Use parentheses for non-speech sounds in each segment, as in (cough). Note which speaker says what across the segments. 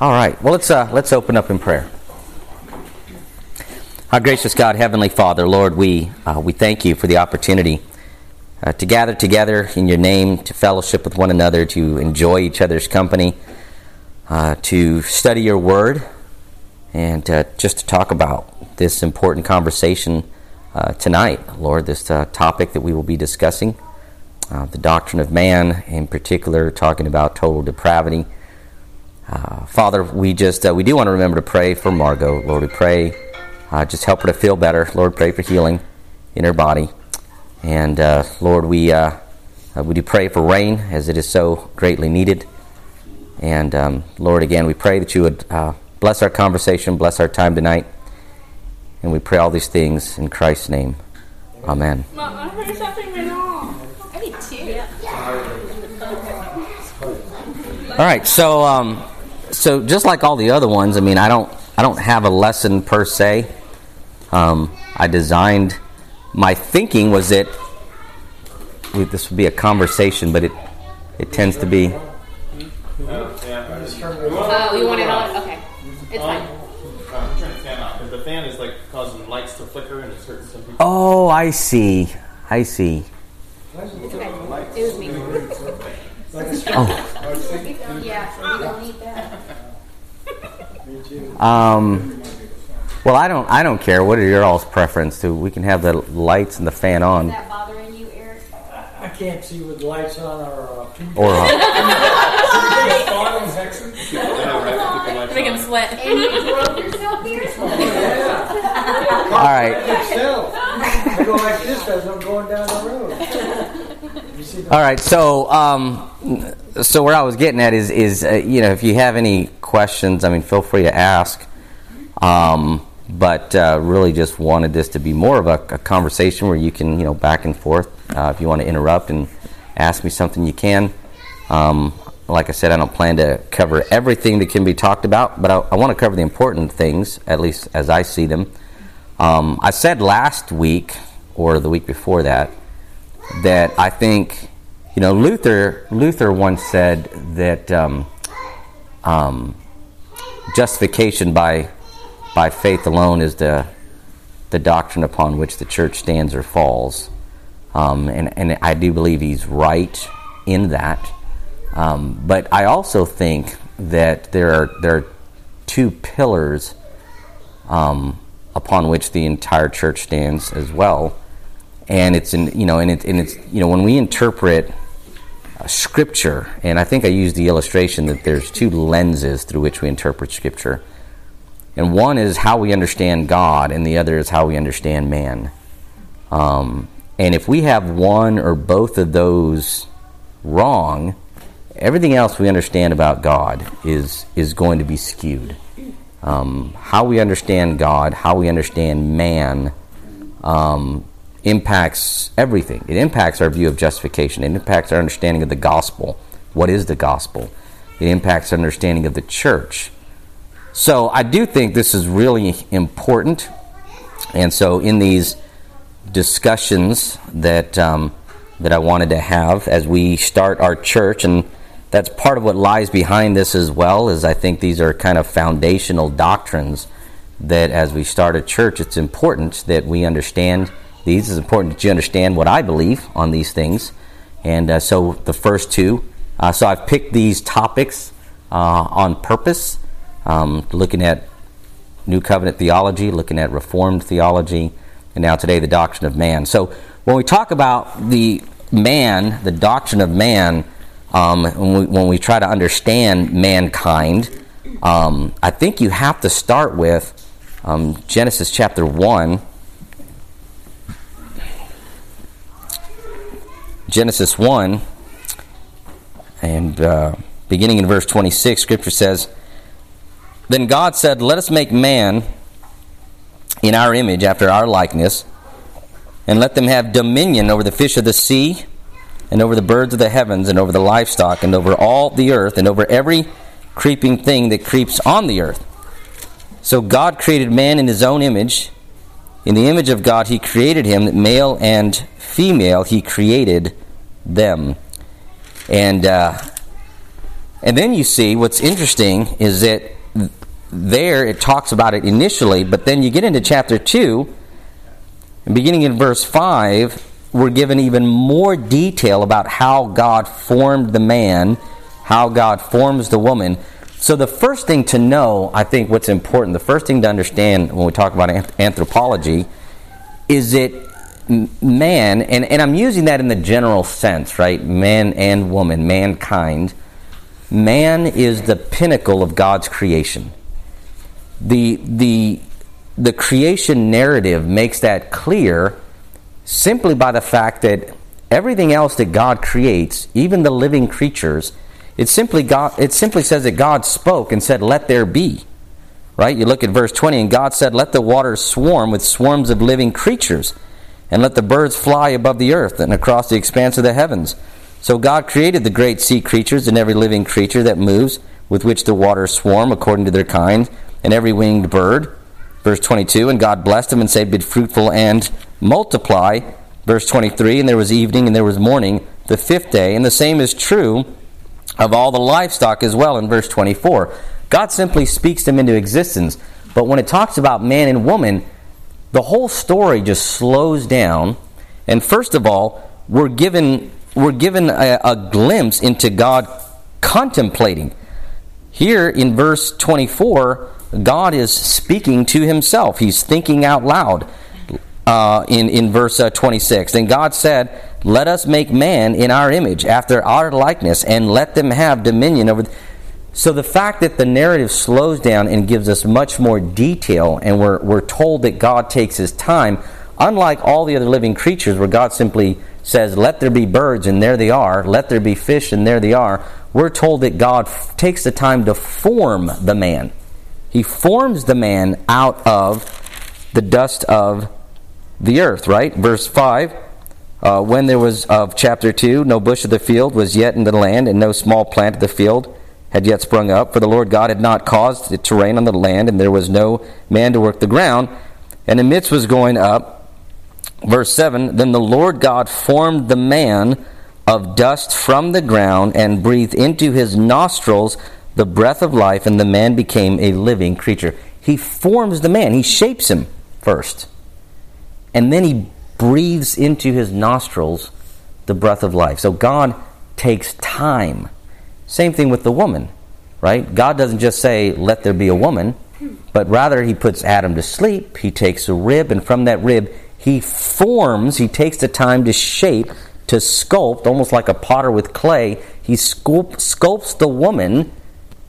Speaker 1: All right. Well, let's uh, let's open up in prayer. Our gracious God, Heavenly Father, Lord, we uh, we thank you for the opportunity uh, to gather together in your name, to fellowship with one another, to enjoy each other's company, uh, to study your Word, and uh, just to talk about this important conversation uh, tonight, Lord. This topic that we will be discussing, the doctrine of man, in particular, talking about total depravity. Uh, Father, we just uh, we do want to remember to pray for Margot. Lord, we pray uh, just help her to feel better. Lord, pray for healing in her body, and uh, Lord, we uh, we do pray for rain as it is so greatly needed. And um, Lord, again, we pray that you would bless our conversation, bless our time tonight, and we pray all these things in Christ's name. Amen.
Speaker 2: Mom, I heard something wrong. I need two.
Speaker 1: All right, so. Um, so just like all the other ones, I mean, I don't I don't have a lesson per se. Um, I designed my thinking was that we, this would be a conversation, but it it tends to be.
Speaker 2: Oh, you want it on? Okay, it's fine.
Speaker 3: I'm turning the fan off because the fan is like causing lights to flicker and it's hurting some people.
Speaker 1: Oh, I see. I see.
Speaker 2: It's okay. It was me.
Speaker 1: Oh. (laughs)
Speaker 2: yeah, we don't need that.
Speaker 1: Um, well, I don't. I don't care. What are your all's preference? To we can have the lights and the fan on.
Speaker 2: Is that bothering you, Eric?
Speaker 4: I can't see with the lights on or. Uh,
Speaker 1: or. Uh,
Speaker 2: Make him sweat. And you drove yourself here. (laughs)
Speaker 1: All right.
Speaker 4: I go like this as I'm going down the road.
Speaker 1: All right. So, um, so where I was getting at is, is uh, you know, if you have any questions, I mean, feel free to ask. Um, but uh, really, just wanted this to be more of a, a conversation where you can, you know, back and forth. Uh, if you want to interrupt and ask me something, you can. Um, like I said, I don't plan to cover everything that can be talked about, but I, I want to cover the important things, at least as I see them. Um, I said last week or the week before that that I think you know, Luther Luther once said that um, um, justification by by faith alone is the the doctrine upon which the church stands or falls, um, and and I do believe he's right in that. Um, but I also think that there are there are two pillars um, upon which the entire church stands as well, and it's in you know and, it, and it's you know when we interpret Scripture, and I think I used the illustration that there's two lenses through which we interpret Scripture. And one is how we understand God, and the other is how we understand man. Um, and if we have one or both of those wrong, everything else we understand about God is, is going to be skewed. Um, how we understand God, how we understand man, um, impacts everything. It impacts our view of justification. It impacts our understanding of the gospel. What is the gospel? It impacts our understanding of the church. So I do think this is really important. And so in these discussions that um, that I wanted to have as we start our church, and that's part of what lies behind this as well. Is I think these are kind of foundational doctrines that as we start a church, it's important that we understand these. It's important that you understand what I believe on these things. And uh, so the first two. Uh, so I've picked these topics uh, on purpose, um, looking at New Covenant theology, looking at Reformed theology, and now today the doctrine of man. So when we talk about the man, the doctrine of man, um, when, we, when, we, try to understand mankind, um, I think you have to start with um, Genesis chapter 1 Genesis 1, and uh, beginning in verse 26, Scripture says, Then God said, Let us make man in our image, after our likeness, and let them have dominion over the fish of the sea, and over the birds of the heavens, and over the livestock, and over all the earth, and over every creeping thing that creeps on the earth. So God created man in his own image. In the image of God, he created him, male and female, he created them. And uh, And then you see what's interesting is that there it talks about it initially, but then you get into chapter 2, and beginning in verse 5, we're given even more detail about how God formed the man, how God forms the woman. So, the first thing to know, I think, what's important, the first thing to understand when we talk about anthropology is that man, and, and I'm using that in the general sense, right? Man and woman, mankind. Man is the pinnacle of God's creation. The, the, the creation narrative makes that clear simply by the fact that everything else that God creates, even the living creatures, it simply, God, it simply says that God spoke and said, Let there be. Right? You look at verse 20, and God said, Let the waters swarm with swarms of living creatures, and let the birds fly above the earth and across the expanse of the heavens. So God created the great sea creatures and every living creature that moves, with which the waters swarm according to their kind, and every winged bird. Verse 22, and God blessed them and said, Be fruitful and multiply. Verse 23, and there was evening and there was morning the fifth day. And the same is true of all the livestock as well in verse 24. God simply speaks them into existence. But when it talks about man and woman, the whole story just slows down. And first of all, we're given, we're given a, a glimpse into God contemplating. Here in verse 24, God is speaking to himself. He's thinking out loud uh, in, in verse uh, 26. Then God said, Let us make man in our image, after our likeness, and let them have dominion over. Th-. So the fact that the narrative slows down and gives us much more detail, and we're, we're told that God takes his time, unlike all the other living creatures where God simply says, Let there be birds, and there they are, let there be fish, and there they are, we're told that God f- takes the time to form the man. He forms the man out of the dust of the earth, right? Verse 5 uh, When there was, of chapter 2, no bush of the field was yet in the land, and no small plant of the field had yet sprung up, for the Lord God had not caused it to rain on the land, and there was no man to work the ground, and the midst was going up. Verse 7 Then the Lord God formed the man of dust from the ground and breathed into his nostrils the breath of life, and the man became a living creature. He forms the man, he shapes him first and then he breathes into his nostrils the breath of life. So God takes time. Same thing with the woman, right? God doesn't just say, let there be a woman, but rather he puts Adam to sleep. He takes a rib, and from that rib, he forms, he takes the time to shape, to sculpt, almost like a potter with clay. He sculpt, sculpts the woman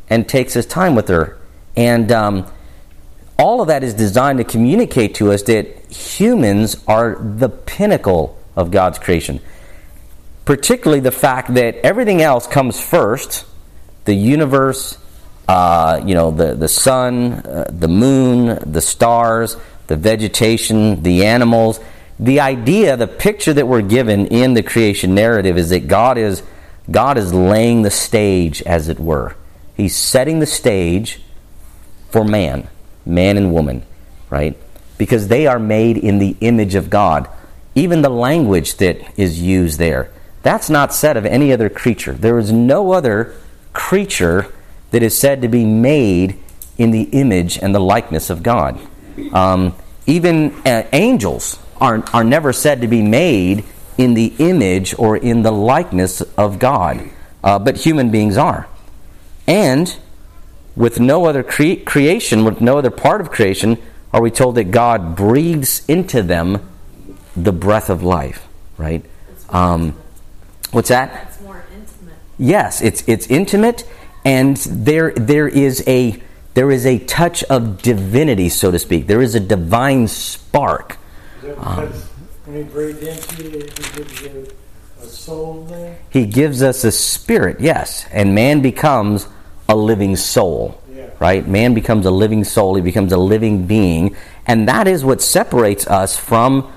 Speaker 1: and takes his time with her. And um, all of that is designed to communicate to us that humans are the pinnacle of God's creation. Particularly the fact that everything else comes first the universe, uh, you know, the, the sun, uh, the moon, the stars, the vegetation, the animals. The idea, the picture that we're given in the creation narrative is that God is, God is laying the stage, as it were. He's setting the stage for man man and woman, right? Because they are made in the image of God. Even the language that is used there, that's not said of any other creature. There is no other creature that is said to be made in the image and the likeness of God. Um, even uh, angels are, are never said to be made in the image or in the likeness of God, uh, but human beings are. And with no other cre- creation, with no other part of creation, are we told that God breathes into them the breath of life, right? Um, what's that?
Speaker 2: It's more intimate.
Speaker 1: Yes, it's it's intimate, and there there is a there is a touch of divinity, so to speak. There is a divine spark.
Speaker 4: Um, when he breathed into you, he gives you a soul there?
Speaker 1: He gives us a spirit, yes, and man becomes a living soul.
Speaker 4: Yeah.
Speaker 1: Right? Man becomes a living soul, he becomes a living being, and that is what separates us from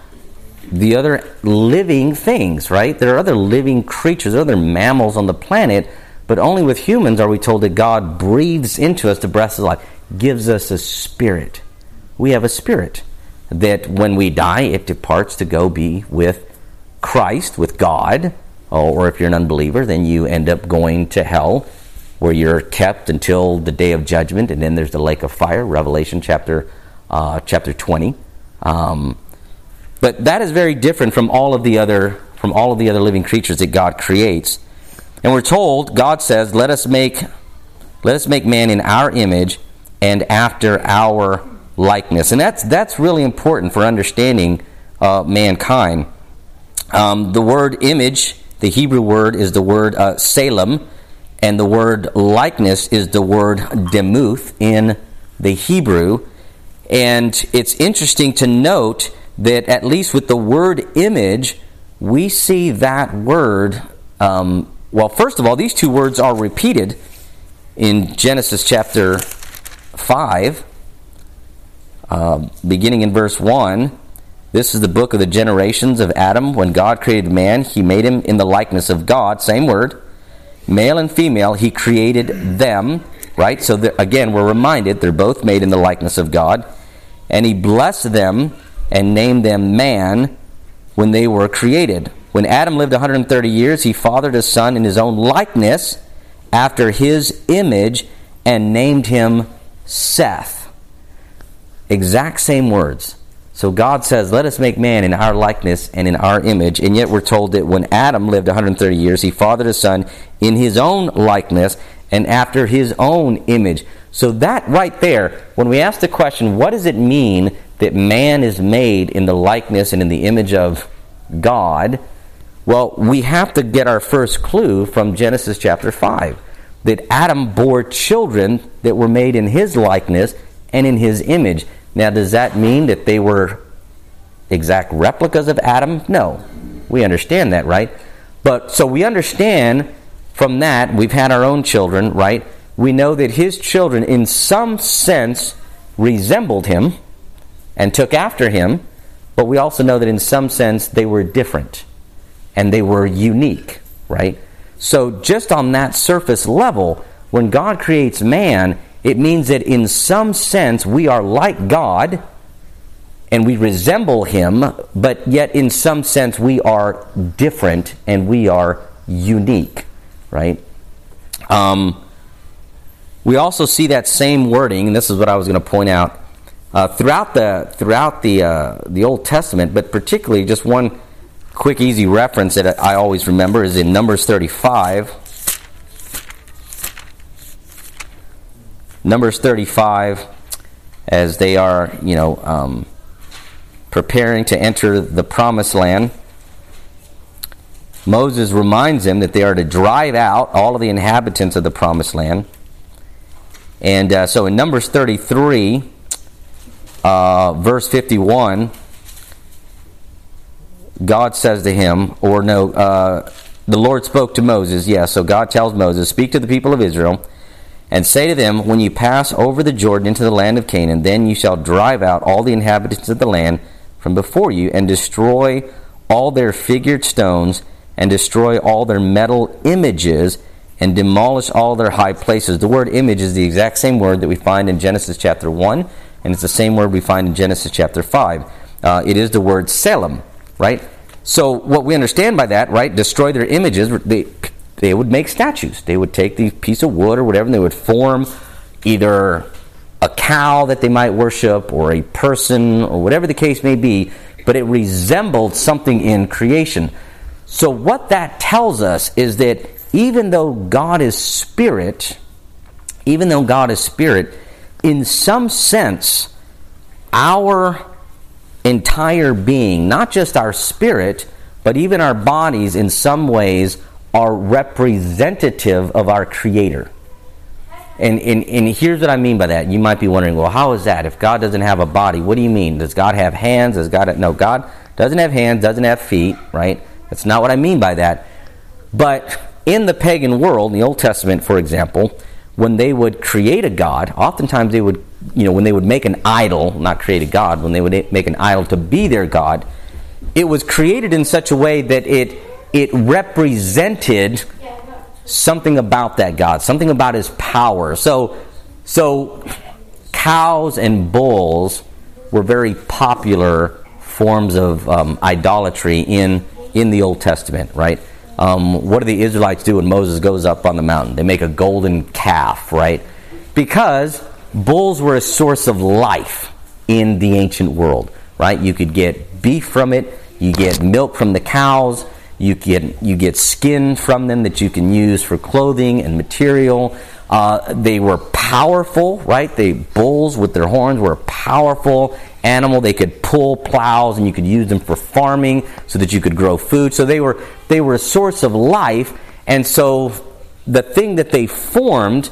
Speaker 1: the other living things, right? There are other living creatures, other mammals on the planet, but only with humans are we told that God breathes into us the breath of life, gives us a spirit. We have a spirit that when we die, it departs to go be with Christ, with God. Oh, or if you're an unbeliever, then you end up going to hell where you're kept until the day of judgment, and then there's the lake of fire, Revelation chapter uh, chapter 20. Um, but that is very different from all of the other from all of the other living creatures that God creates. And we're told, God says, "Let us make let us make man in our image and after our likeness." And that's that's really important for understanding uh, mankind. Um, the word image, the Hebrew word, is the word uh, tselem, and the word likeness is the word demuth in the Hebrew. And it's interesting to note that at least with the word image, we see that word. Um, well, first of all, these two words are repeated in Genesis chapter 5, uh, beginning in verse 1. This is the book of the generations of Adam. When God created man, he made him in the likeness of God. Same word. Male and female, he created them, right? So again, we're reminded they're both made in the likeness of God. And he blessed them and named them man when they were created. When Adam lived 130 years, he fathered a son in his own likeness after his image and named him Seth. Exact same words. So God says, Let us make man in our likeness and in our image. And yet we're told that when Adam lived 130 years, he fathered a son in his own likeness and after his own image. So that right there, when we ask the question, what does it mean that man is made in the likeness and in the image of God? Well, we have to get our first clue from Genesis chapter 5 that Adam bore children that were made in his likeness and in his image. Now, does that mean that they were exact replicas of Adam? No. We understand that, right? But so we understand from that, we've had our own children, right? We know that his children, in some sense, resembled him and took after him, but we also know that in some sense they were different and they were unique, right? So, just on that surface level, when God creates man, it means that in some sense we are like God and we resemble him, but yet in some sense we are different and we are unique, right? Um, we also see that same wording, and this is what I was going to point out uh, throughout the throughout the uh, the Old Testament, but particularly just one quick, easy reference that I always remember is in Numbers 35. Numbers 35, as they are, you know, um, preparing to enter the promised land. Moses reminds them that they are to drive out all of the inhabitants of the promised land. And uh, so in Numbers 33, uh, verse 51, God says to him, or no, uh, the Lord spoke to Moses. Yes, yeah, so God tells Moses, Speak to the people of Israel, and say to them, When you pass over the Jordan into the land of Canaan, then you shall drive out all the inhabitants of the land from before you, and destroy all their figured stones, and destroy all their metal images, and demolish all their high places. The word image is the exact same word that we find in Genesis chapter 1, and it's the same word we find in Genesis chapter 5. Uh, it is the word tselem right? So what we understand by that, right? Destroy their images. They they would make statues. They would take the piece of wood or whatever, and they would form either a cow that they might worship or a person or whatever the case may be, but it resembled something in creation. So what that tells us is that even though God is spirit, even though God is spirit, in some sense, our entire being, not just our spirit, but even our bodies, in some ways, are representative of our Creator. And, and, and here's what I mean by that. You might be wondering, well, how is that? If God doesn't have a body, what do you mean? Does God have hands? Does God have, no? God doesn't have hands, doesn't have feet, right? That's not what I mean by that. But in the pagan world, in the Old Testament, for example, when they would create a god, oftentimes they would, you know, when they would make an idol, not create a god, when they would make an idol to be their god, it was created in such a way that it it represented something about that god, something about his power. So so cows and bulls were very popular forms of um, idolatry in in the Old Testament, right? Um, what do the Israelites do when Moses goes up on the mountain? They make a golden calf, right? Because bulls were a source of life in the ancient world, right? You could get beef from it, you get milk from the cows, you get you get skin from them that you can use for clothing and material. Uh, they were powerful, right? The bulls with their horns were a powerful animal. They could pull plows, and you could use them for farming, so that you could grow food. So they were they were a source of life, and so the thing that they formed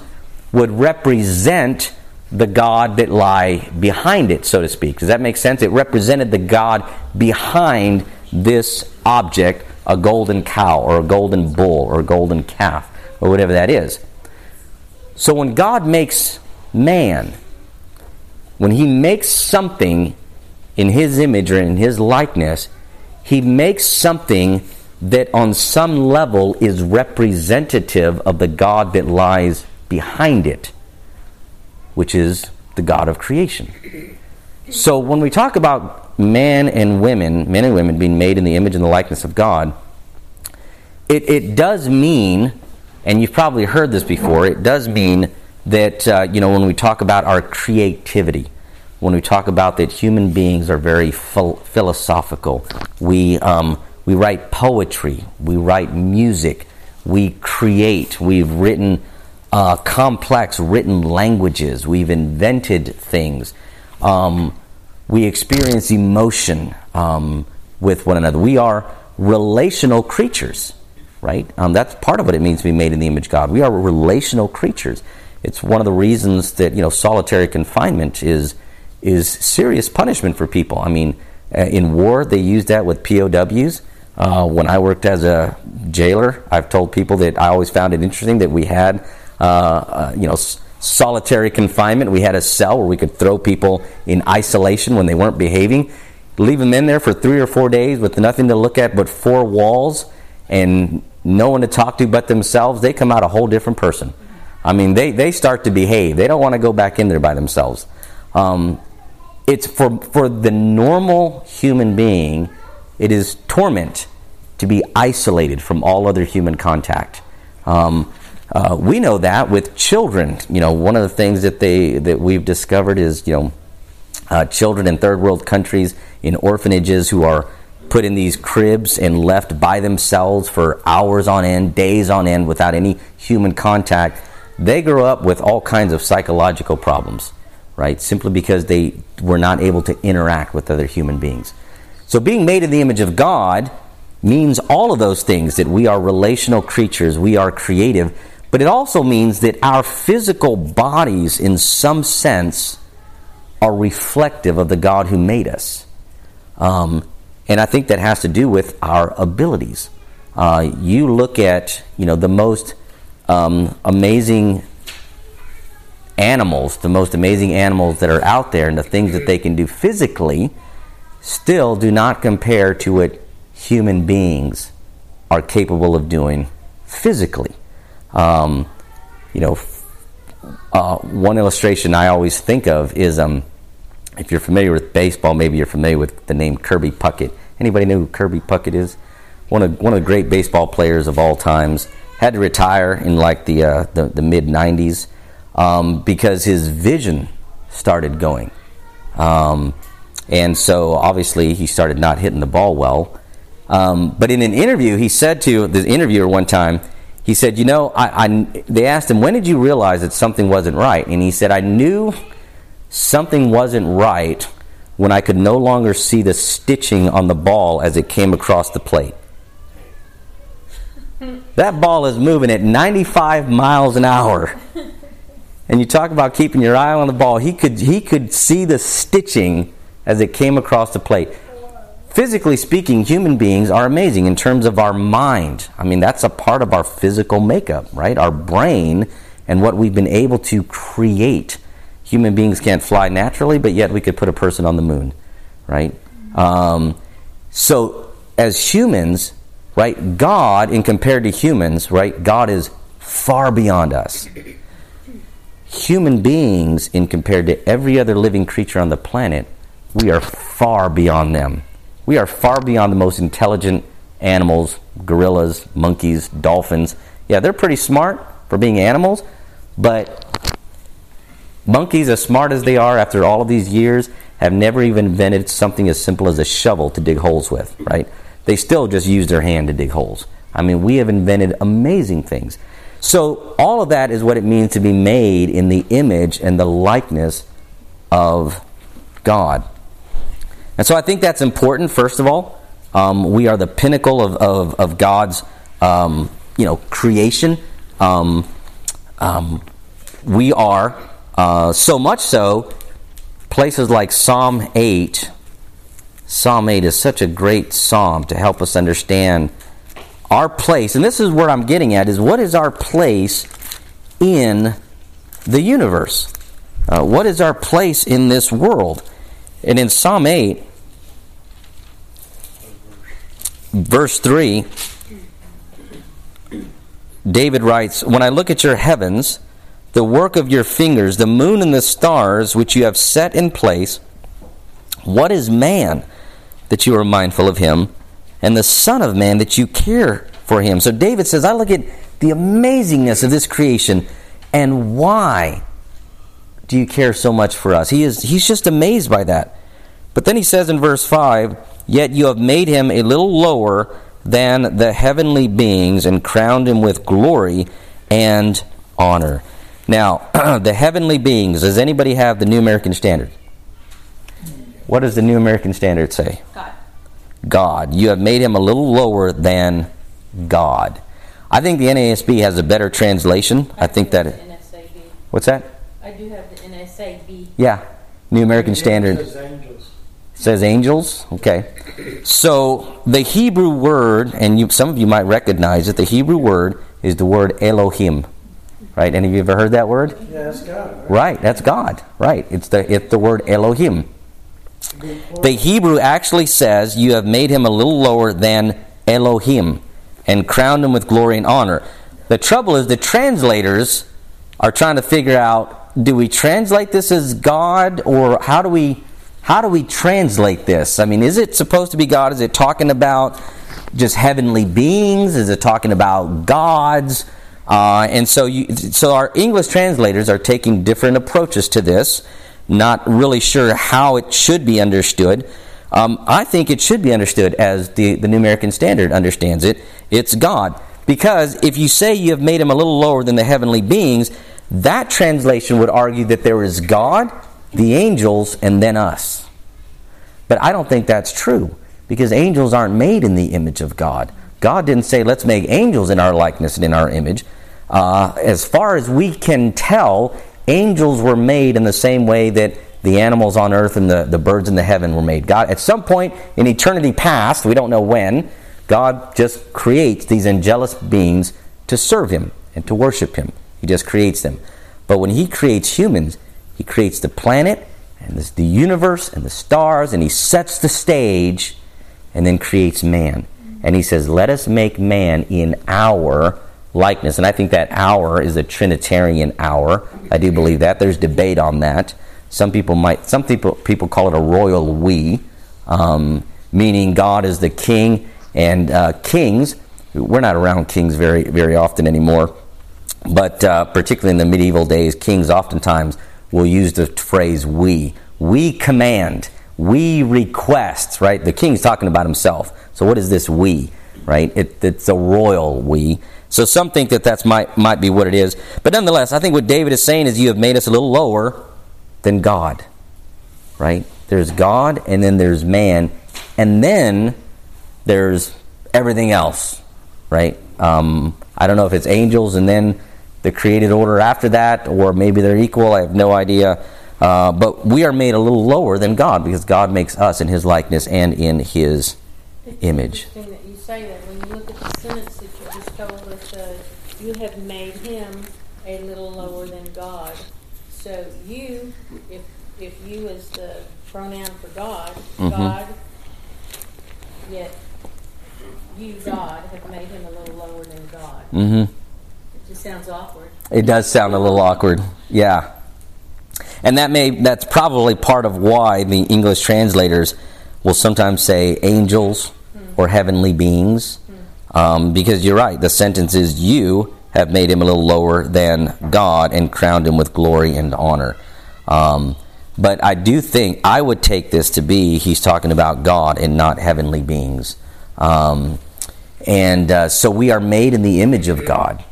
Speaker 1: would represent the God that lie behind it, so to speak. Does that make sense? It represented the God behind this object, a golden cow or a golden bull or a golden calf or whatever that is. So when God makes man, when he makes something in his image or in his likeness, he makes something that on some level is representative of the God that lies behind it which is the God of creation. So when we talk about man and women, men and women being made in the image and the likeness of God, it, it does mean, and you've probably heard this before, it does mean that, uh, you know, when we talk about our creativity, when we talk about that human beings are very ph- philosophical, we, um, we write poetry, we write music, we create, we've written uh, complex written languages. We've invented things. Um, we experience emotion um, with one another. We are relational creatures, right? Um, that's part of what it means to be made in the image of God. We are relational creatures. It's one of the reasons that you know solitary confinement is is serious punishment for people. I mean, uh, in war they use that with POWs. Uh, when I worked as a jailer, I've told people that I always found it interesting that we had uh, uh, you know, solitary confinement. We had a cell where we could throw people in isolation when they weren't behaving, leave them in there for three or four days with nothing to look at but four walls and no one to talk to but themselves. They come out a whole different person. I mean, they, they start to behave. They don't want to go back in there by themselves. Um, it's for, for the normal human being, it is torment to be isolated from all other human contact. Um, uh, we know that with children. You know, one of the things that they that we've discovered is you know, uh, children in third world countries in orphanages who are put in these cribs and left by themselves for hours on end, days on end, without any human contact. They grow up with all kinds of psychological problems, right? Simply because they were not able to interact with other human beings. So, being made in the image of God means all of those things that we are relational creatures, we are creative but it also means that our physical bodies, in some sense, are reflective of the God who made us. Um, and I think that has to do with our abilities. Uh, you look at, you know, the most um, amazing animals, the most amazing animals that are out there, and the things that they can do physically, still do not compare to what human beings are capable of doing physically. Um, you know, uh, one illustration I always think of is um, if you're familiar with baseball, maybe you're familiar with the name Kirby Puckett. Anybody know who Kirby Puckett is? One of one of the great baseball players of all times. Had to retire in like the uh, the, the mid '90s um, because his vision started going, um, and so obviously he started not hitting the ball well. Um, but in an interview, he said to the interviewer one time, he said, You know, I, I, they asked him, When did you realize that something wasn't right? And he said, I knew something wasn't right when I could no longer see the stitching on the ball as it came across the plate. (laughs) that ball is moving at 95 miles an hour. And you talk about keeping your eye on the ball. He could, he could see the stitching as it came across the plate physically speaking, human beings are amazing in terms of our mind. I mean, that's a part of our physical makeup, right? Our brain and what we've been able to create. Human beings can't fly naturally, but yet we could put a person on the moon, right? Um, so, as humans, right, God, in compared to humans, right, God is far beyond us. Human beings, in compared to every other living creature on the planet, we are far beyond them. We are far beyond the most intelligent animals, gorillas, monkeys, dolphins. Yeah, they're pretty smart for being animals, but monkeys, as smart as they are after all of these years, have never even invented something as simple as a shovel to dig holes with, right? They still just use their hand to dig holes. I mean, we have invented amazing things. So, all of that is what it means to be made in the image and the likeness of God. And so, I think that's important, first of all. Um, we are the pinnacle of, of, of God's um, you know, creation. Um, um we are, uh, so much so, places like Psalm 8. Psalm 8 is such a great psalm to help us understand our place, and this is where I'm getting at, is what is our place in the universe? Uh, what is our place in this world? And in Psalm 8, verse 3, David writes, When I look at your heavens, the work of your fingers, the moon and the stars which you have set in place, what is man that you are mindful of him? and the Son of Man that you care for him. So David says, I look at the amazingness of this creation and why do you care so much for us? He is he's just amazed by that. But then he says in verse 5, Yet you have made him a little lower than the heavenly beings and crowned him with glory and honor. Now, (clears throat) the heavenly beings, does anybody have the New American Standard? What does the New American Standard say?
Speaker 2: God.
Speaker 1: God. You have made him a little lower than God. I think the NASB has a better translation. I, think that. It, what's that?
Speaker 2: I do have the NASB.
Speaker 1: Yeah, New American Standard. Says angels. Says angels. Okay. So the Hebrew word, and you, some of you might recognize it. The Hebrew word is the word Elohim. Right? Any of you ever heard that word?
Speaker 4: Yeah, that's God.
Speaker 1: Right? right that's God. Right. It's the it's the word Elohim. The Hebrew actually says, You have made him a little lower than Elohim and crowned him with glory and honor. The trouble is, the translators are trying to figure out do we translate this as God or how do we how do we translate this? I mean, is it supposed to be God? Is it talking about just heavenly beings? Is it talking about gods? Uh, and so, you, so our English translators are taking different approaches to this not really sure how it should be understood. Um, I think it should be understood as the, the New American Standard understands it. It's God. Because if you say you have made him a little lower than the heavenly beings, that translation would argue that there is God, the angels, and then us. But I don't think that's true because angels aren't made in the image of God. God didn't say, let's make angels in our likeness and in our image. Uh, as far as we can tell, angels were made in the same way that the animals on earth and the, the birds in the heaven were made. God, at some point in eternity past, we don't know when, God just creates these angelic beings to serve Him and to worship Him. Just creates them. But when He creates humans, He creates the planet and the universe and the stars, and He sets the stage and then creates man. And He says, Let us make man in our likeness. And I think that our is a Trinitarian our. I do believe that. There's debate on that. Some people might, some people, people call it a royal we, um, meaning God is the king and uh, kings. We're not around kings very, very often anymore, but uh, particularly in the medieval days, kings oftentimes will use the phrase we. We command, we request, right? The king's talking about himself. So what is this we, right? It, it's a royal we. So some think that that might, might be what it is. But nonetheless, I think what David is saying is you have made us a little lower than God. Right? There's God, and then there's man, and then there's everything else. Right? Um, I don't know if it's angels and then the created order after that, or maybe they're equal. I have no idea. Uh, but we are made a little lower than God because God makes us in His likeness and in His
Speaker 2: it's
Speaker 1: image.
Speaker 2: Interesting that you say that when you look at the sentence that you just told us, uh, you have made Him a little lower than God. So you, if if you is the pronoun for God, mm-hmm. God, yet you, God, have made Him a little lower than God.
Speaker 1: Mm-hmm. It
Speaker 2: sounds awkward.
Speaker 1: It does sound a little awkward. Yeah. And that may that's probably part of why the English translators will sometimes say angels or heavenly beings. Um, because you're right, the sentence is, You have made him a little lower than God and crowned him with glory and honor. Um, but I do think, I would take this to be, he's talking about God and not heavenly beings. Um, and uh, so we are made in the image of God.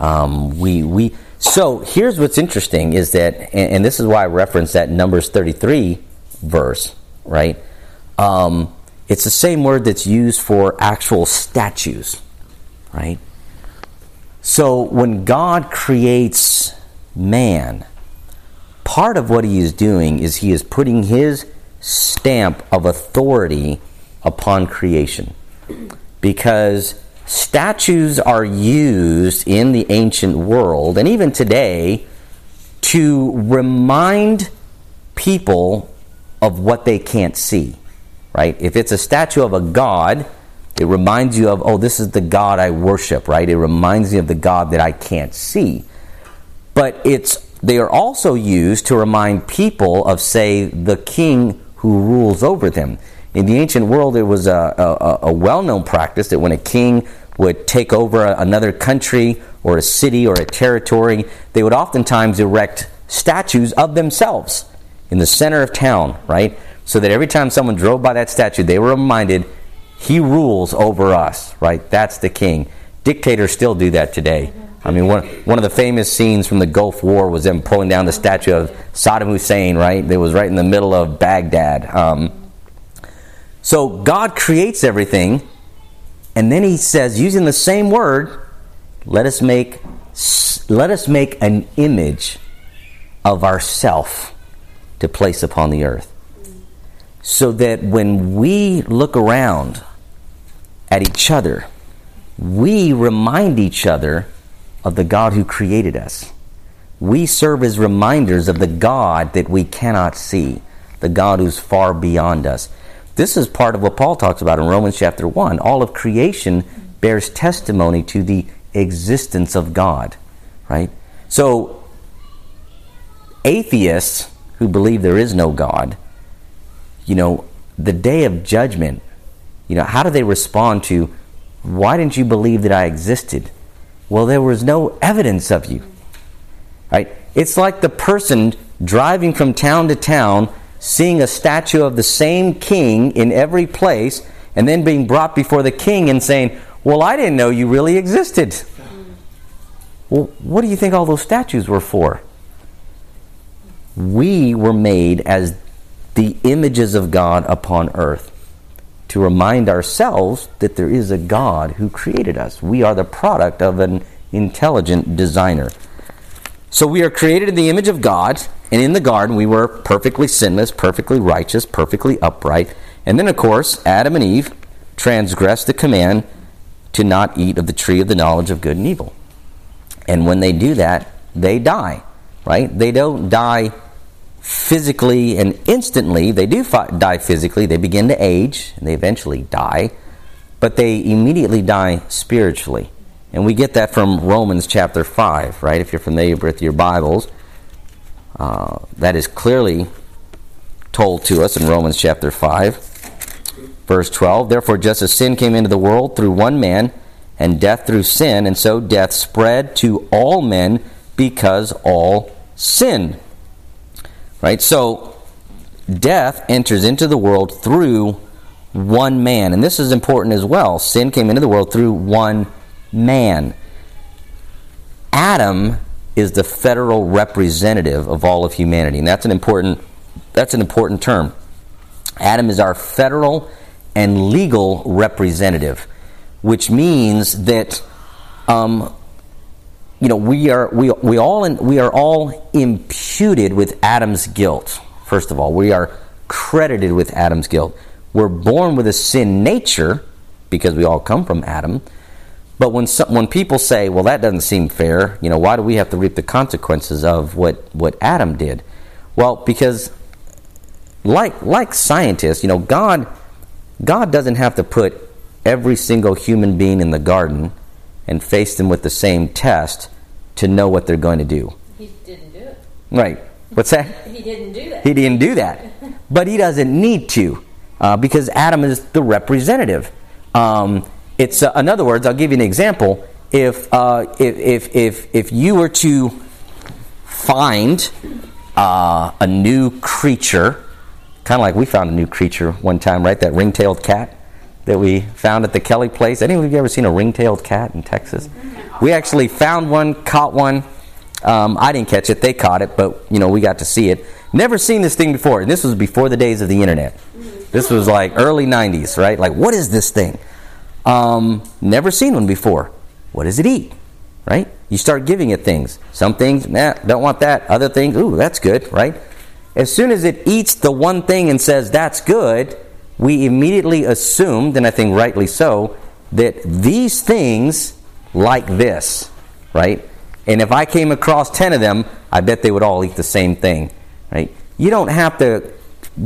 Speaker 1: Um, we, we, so here's what's interesting is that, and, and, this is why I referenced that Numbers 33 verse, right? Um, it's the same word that's used for actual statues, right? So when God creates man, part of what he is doing is he is putting his stamp of authority upon creation. Because statues are used in the ancient world and even today to remind people of what they can't see. Right? If it's a statue of a god, it reminds you of, oh, this is the God I worship, right? It reminds me of the God that I can't see. But it's they are also used to remind people of, say, the king who rules over them. In the ancient world, it was a, a, a well known practice that when a king would take over another country or a city or a territory, they would oftentimes erect statues of themselves in the center of town, right? So that every time someone drove by that statue, they were reminded he rules over us, right? That's the king. Dictators still do that today. I mean, one, one of the famous scenes from the Gulf War was them pulling down the statue of Saddam Hussein, right? It was right in the middle of Baghdad. Um, so God creates everything, and then He says, using the same word, let us make let us make an image of ourself to place upon the earth, so that when we look around at each other, we remind each other of the God who created us. We serve as reminders of the God that we cannot see, the God who's far beyond us. This is part of what Paul talks about in Romans chapter 1. All of creation bears testimony to the existence of God, right? So, atheists who believe there is no God, you know, the day of judgment, you know, how do they respond to, why didn't you believe that I existed? Well, there was no evidence of you. Right? It's like the person driving from town to town, seeing a statue of the same king in every place, and then being brought before the king and saying, Well, I didn't know you really existed. Well, what do you think all those statues were for? We were made as the images of God upon earth to remind ourselves that there is a God who created us. We are the product of an intelligent designer. So we are created in the image of God, and in the garden we were perfectly sinless, perfectly righteous, perfectly upright. And then, of course, Adam and Eve transgressed the command to not eat of the tree of the knowledge of good and evil. And when they do that, they die, right? They don't die physically and instantly. They do fi- die physically. They begin to age and they eventually die, but they immediately die spiritually. And we get that from Romans chapter 5, right? If you're familiar with your Bibles, uh, that is clearly told to us in Romans chapter 5, verse 12. Therefore, just as sin came into the world through one man, and death through sin, and so death spread to all men because all sin. Right? So death enters into the world through one man. And this is important as well. Sin came into the world through one man. Adam is the federal representative of all of humanity. And that's an important that's an important term. Adam is our federal and legal representative, which means that um, you know, we are we, we all in, we are all imputed with Adam's guilt. First of all, we are credited with Adam's guilt. We're born with a sin nature because we all come from Adam. But when some, when people say, "Well, that doesn't seem fair," you know, why do we have to reap the consequences of what what Adam did? Well, because like like scientists, you know, God God doesn't have to put every single human being in the garden and face them with the same test to know what they're going to do.
Speaker 2: He didn't do it.
Speaker 1: Right. What's that? (laughs)
Speaker 2: He didn't do that.
Speaker 1: He didn't do that. But he doesn't need to uh, because Adam is the representative. Um, it's uh, in other words, I'll give you an example. If uh, if, if if if you were to find uh, a new creature, kind of like we found a new creature one time, right? That ring-tailed cat that we found at the Kelly place. Any of you ever seen a ring-tailed cat in Texas? We actually found one, caught one. Um, I didn't catch it; they caught it, but you know we got to see it. Never seen this thing before, and this was before the days of the internet. This was like early '90s, right? Like, what is this thing? Um, never seen one before. What does it eat? Right? You start giving it things. Some things, nah, don't want that. Other things, ooh, that's good, right? As soon as it eats the one thing and says that's good, we immediately assumed, and I think rightly so, that these things like this, right? And if I came across 10 of them, I bet they would all eat the same thing, right? You don't have to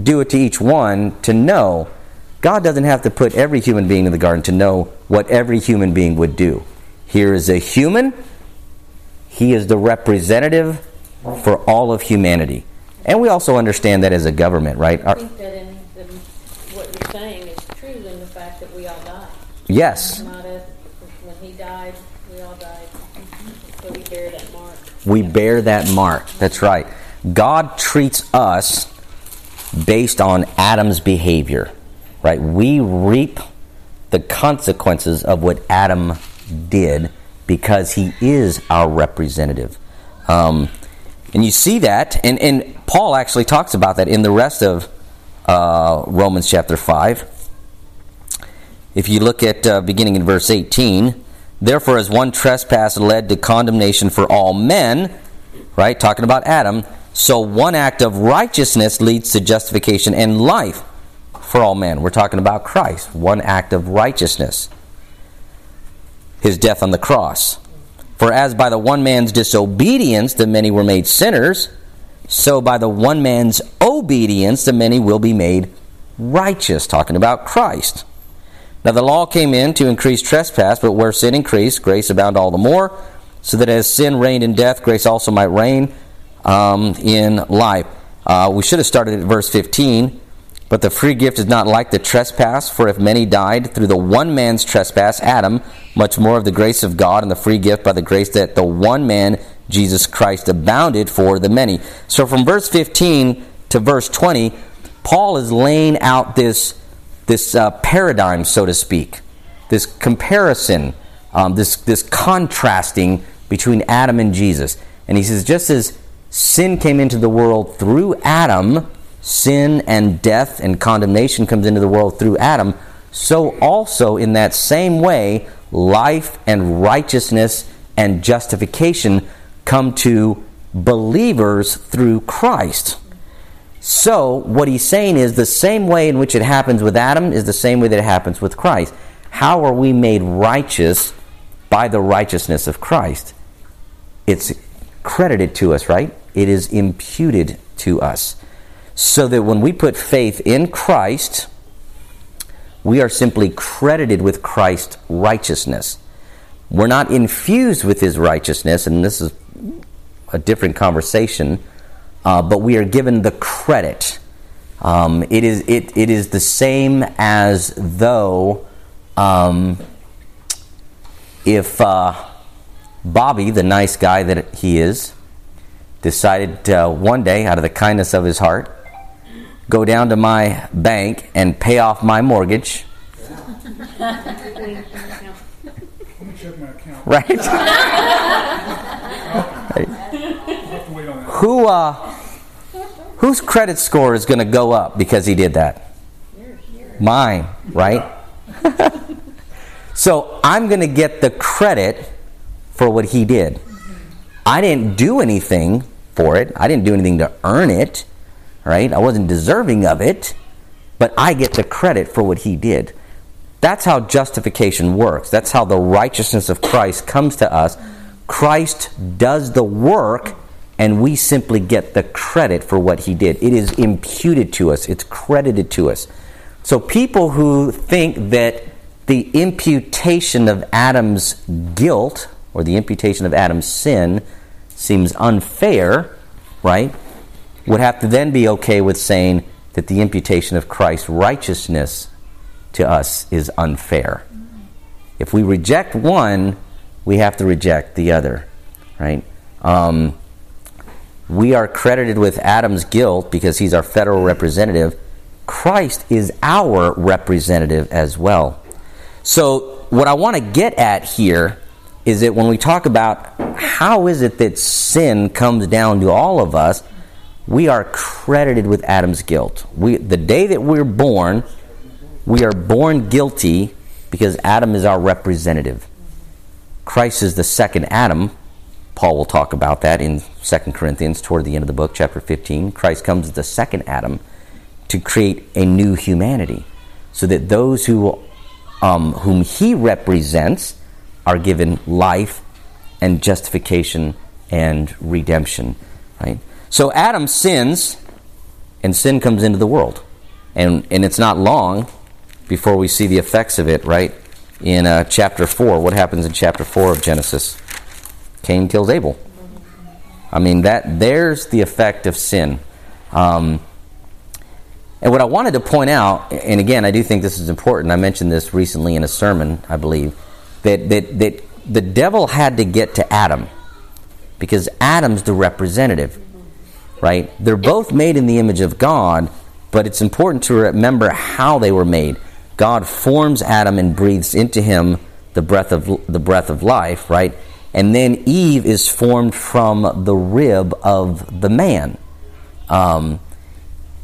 Speaker 1: do it to each one to know. God doesn't have to put every human being in the garden to know what every human being would do. Here is a human, he is the representative for all of humanity. And we also understand that as a government, right?
Speaker 2: I think that in the, what you're saying is true in the fact that we all die.
Speaker 1: yes,
Speaker 2: a, when he died, we all died. So we bear that mark.
Speaker 1: we bear that mark. That's right. God treats us based on Adam's behavior, right? We reap the consequences of what Adam did because he is our representative. Um, and you see that, and, and Paul actually talks about that in the rest of uh, Romans chapter 5. If you look at uh, beginning in verse 18, therefore, as one trespass led to condemnation for all men, right, talking about Adam, so one act of righteousness leads to justification and life for all men. We're talking about Christ, one act of righteousness, his death on the cross. For as by the one man's disobedience the many were made sinners, so by the one man's obedience the many will be made righteous, talking about Christ. Now the law came in to increase trespass, but where sin increased, grace abounded all the more, so that as sin reigned in death, grace also might reign um, in life. Uh, we should have started at verse 15. But the free gift is not like the trespass, for if many died through the one man's trespass, Adam, much more of the grace of God and the free gift by the grace that the one man, Jesus Christ, abounded for the many. So from verse 15 to verse 20, Paul is laying out this, this uh, paradigm, so to speak, this comparison, um, this, this contrasting between Adam and Jesus. And he says, just as sin came into the world through Adam, sin and death and condemnation comes into the world through Adam, so also in that same way, life and righteousness and justification come to believers through Christ. So, what he's saying is the same way in which it happens with Adam is the same way that it happens with Christ. How are we made righteous by the righteousness of Christ? It's credited to us, right? It is imputed to us so that when we put faith in Christ, we are simply credited with Christ's righteousness. We're not infused with his righteousness, and this is a different conversation, uh, but we are given the credit. Um, it, is, it, it is the same as though um, if uh, Bobby, the nice guy that he is, decided uh, one day, out of the kindness of his heart, go down to my bank and pay off my mortgage. Right? Who, uh, whose credit score is going to go up because he did that? Mine, right? so I'm going to get the credit for what he did. I didn't do anything for it. I didn't do anything to earn it, right? I wasn't deserving of it, but I get the credit for what he did. That's how justification works. That's how the righteousness of Christ comes to us. Christ does the work, and we simply get the credit for what he did. It is imputed to us, it's credited to us. So, people who think that the imputation of Adam's guilt or the imputation of Adam's sin seems unfair, right? Would have to then be okay with saying that the imputation of Christ's righteousness to us is unfair. If we reject one, we have to reject the other, right? Um, we are credited with Adam's guilt because he's our federal representative. Christ is our representative as well. So, what I want to get at here is that when we talk about how is it that sin comes down to all of us, we are credited with Adam's guilt. We, the day that we're born, we are born guilty because Adam is our representative. Christ is the second Adam. Paul will talk about that in 2 Corinthians toward the end of the book, chapter 15. Christ comes as the second Adam to create a new humanity so that those who, um, whom he represents are given life and justification and redemption. Right? So Adam sins, and sin comes into the world. And, and it's not long before we see the effects of it, right? In uh, chapter 4. What happens in chapter 4 of Genesis? Cain kills Abel. I mean, that there's the effect of sin. Um, and what I wanted to point out, and again, I do think this is important, I mentioned this recently in a sermon, I believe, that, that, that the devil had to get to Adam because Adam's the representative, right? They're both made in the image of God, but it's important to remember how they were made. God forms Adam and breathes into him the breath of the breath of life, right? And then Eve is formed from the rib of the man. Um,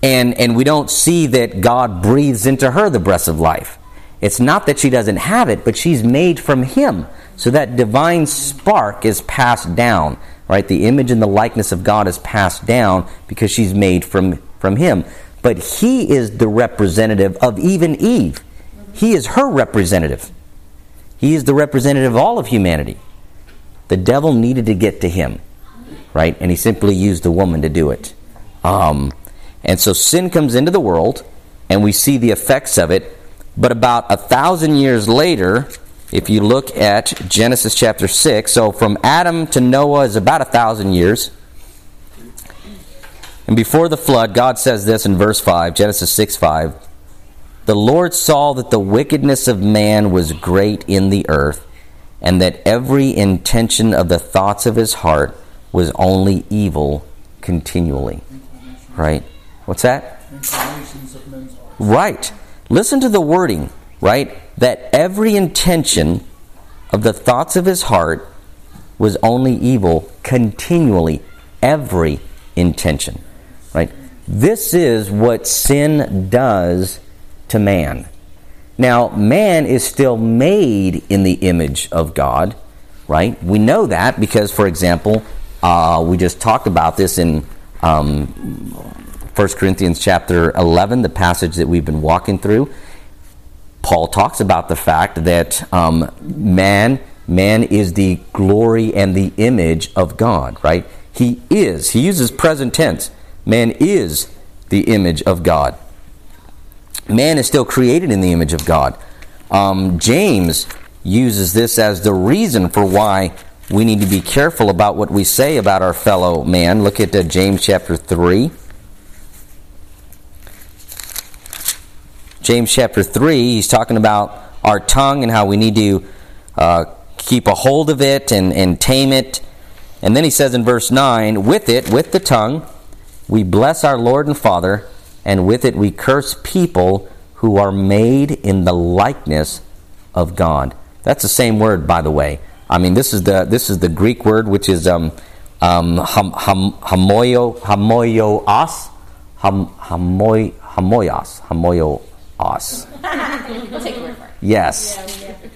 Speaker 1: and, and we don't see that God breathes into her the breath of life. It's not that she doesn't have it, but she's made from him. So that divine spark is passed down, right? The image and the likeness of God is passed down because she's made from, from him. But he is the representative of even Eve. He is her representative. He is the representative of all of humanity. The devil needed to get to him, right? And he simply used the woman to do it. Um, and so sin comes into the world, and we see the effects of it. But about a thousand years later, if you look at Genesis chapter 6, so from Adam to Noah is about a thousand years. And before the flood, God says this in verse 5, Genesis 6 5. The Lord saw that the wickedness of man was great in the earth and that every intention of the thoughts of his heart was only evil continually. Right? What's that? Right. Listen to the wording, right? That every intention of the thoughts of his heart was only evil continually. Every intention. Right? This is what sin does to man. Now, man is still made in the image of God, right? We know that because, for example, uh, we just talked about this in um, 1 Corinthians chapter 11, the passage that we've been walking through. Paul talks about the fact that um, man, man is the glory and the image of God, right? He is. He uses present tense. Man is the image of God man is still created in the image of God. Um, James uses this as the reason for why we need to be careful about what we say about our fellow man. Look at uh, James chapter 3. James chapter 3, he's talking about our tongue and how we need to uh, keep a hold of it and, and tame it. And then he says in verse 9, with it, with the tongue, we bless our Lord and Father and with it we curse people who are made in the likeness of God. That's the same word, by the way. I mean, this is the this is the Greek word which is um, um, ham, ham, hamoyo hamoyoas ham, hamoy, hamoyas hamoyoas. (laughs)
Speaker 5: we'll take your word for it.
Speaker 1: Yes.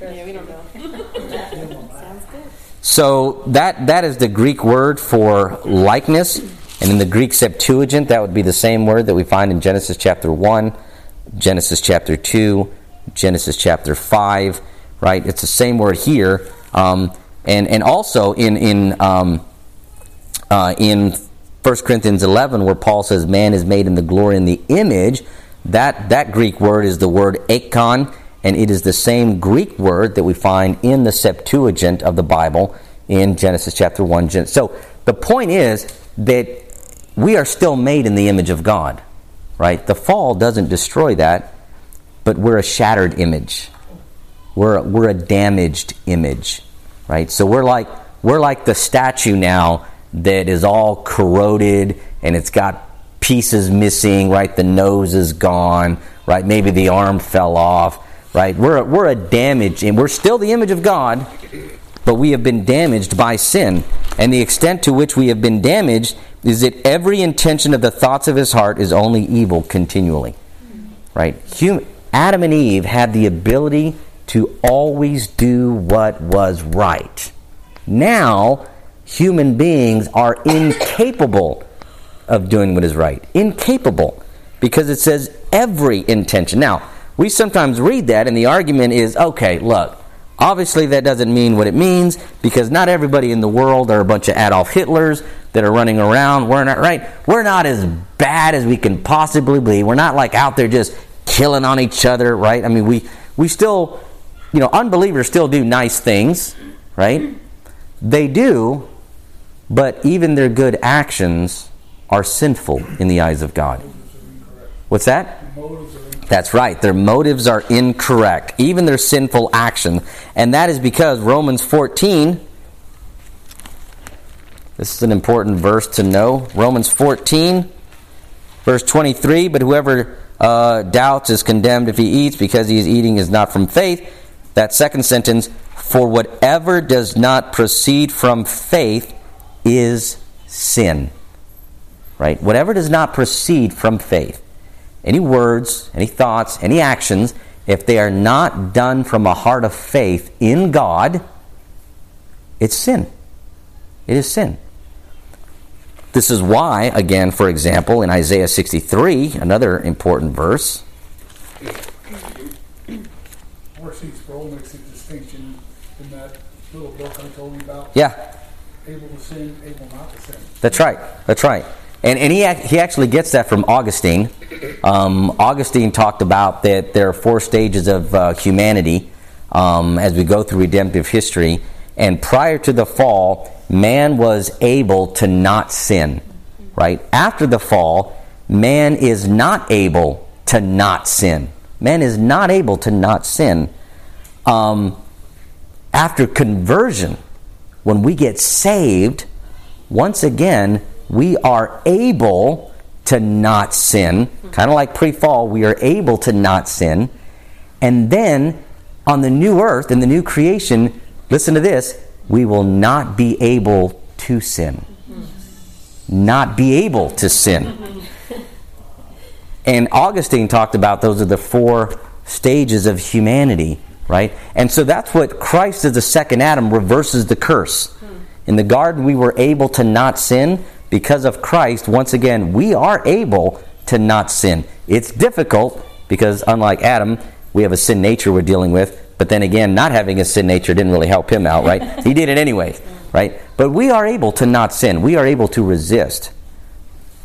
Speaker 2: Yeah, we don't know. Sounds (laughs) good.
Speaker 1: So that that is the Greek word for likeness. And in the Greek Septuagint, that would be the same word that we find in Genesis chapter 1, Genesis chapter 2, Genesis chapter 5, right? It's the same word here. Um, and, and also in, in, um, uh, in 1 Corinthians 11, where Paul says, Man is made in the glory and the image, that, that Greek word is the word eikon, and it is the same Greek word that we find in the Septuagint of the Bible in Genesis chapter 1. So the point is that we are still made in the image of God, right? The fall doesn't destroy that. but we're a shattered image. We're, we're a damaged image, right? So we're like, we're like the statue now that is all corroded and it's got pieces missing, right? The nose is gone, right? Maybe the arm fell off, right? We're a, we're a damage, and we're still the image of God, but we have been damaged by sin. And the extent to which we have been damaged is that every intention of the thoughts of his heart is only evil continually, right? Hum- Adam and Eve had the ability to always do what was right. Now, human beings are incapable of doing what is right. Incapable. Because it says every intention. Now, we sometimes read that, and the argument is okay, look, obviously that doesn't mean what it means because not everybody in the world are a bunch of Adolf Hitlers that are running around. We're not, right? We're not as bad as we can possibly be. We're not like out there just killing on each other, right? I mean, we, we still, you know, unbelievers still do nice things, right? They do, but even their good actions are sinful in the eyes of God. What's that? That's right. Their motives are incorrect, even their sinful action. And that is because Romans 14, this is an important verse to know. Romans 14, verse 23 But whoever uh, doubts is condemned if he eats, because he is eating is not from faith. That second sentence, for whatever does not proceed from faith is sin. Right? Whatever does not proceed from faith, any words, any thoughts, any actions, if they are not done from a heart of faith in God, it's sin. It is sin. This is why, again, for example, in Isaiah 63, another important verse.
Speaker 6: R.C. Sproul makes a distinction in that little book I told you about.
Speaker 1: Yeah,
Speaker 6: Able to sin, able not to sin.
Speaker 1: that's right. That's right. And, and he, he actually gets that from Augustine. Um, Augustine talked about that there are four stages of uh, humanity um, as we go through redemptive history. And prior to the fall, man was able to not sin. Right? After the fall, man is not able to not sin. Man is not able to not sin. Um, after conversion, when we get saved, once again, we are able to not sin. Kind of like pre fall, we are able to not sin. And then on the new earth, in the new creation, listen to this we will not be able to sin. Not be able to sin. And Augustine talked about those are the four stages of humanity, right? And so that's what Christ as the second Adam reverses the curse. In the garden, we were able to not sin. Because of Christ, once again, we are able to not sin. It's difficult because, unlike Adam, we have a sin nature we're dealing with. But then again, not having a sin nature didn't really help him out, right? (laughs) he did it anyway, right? But we are able to not sin. We are able to resist.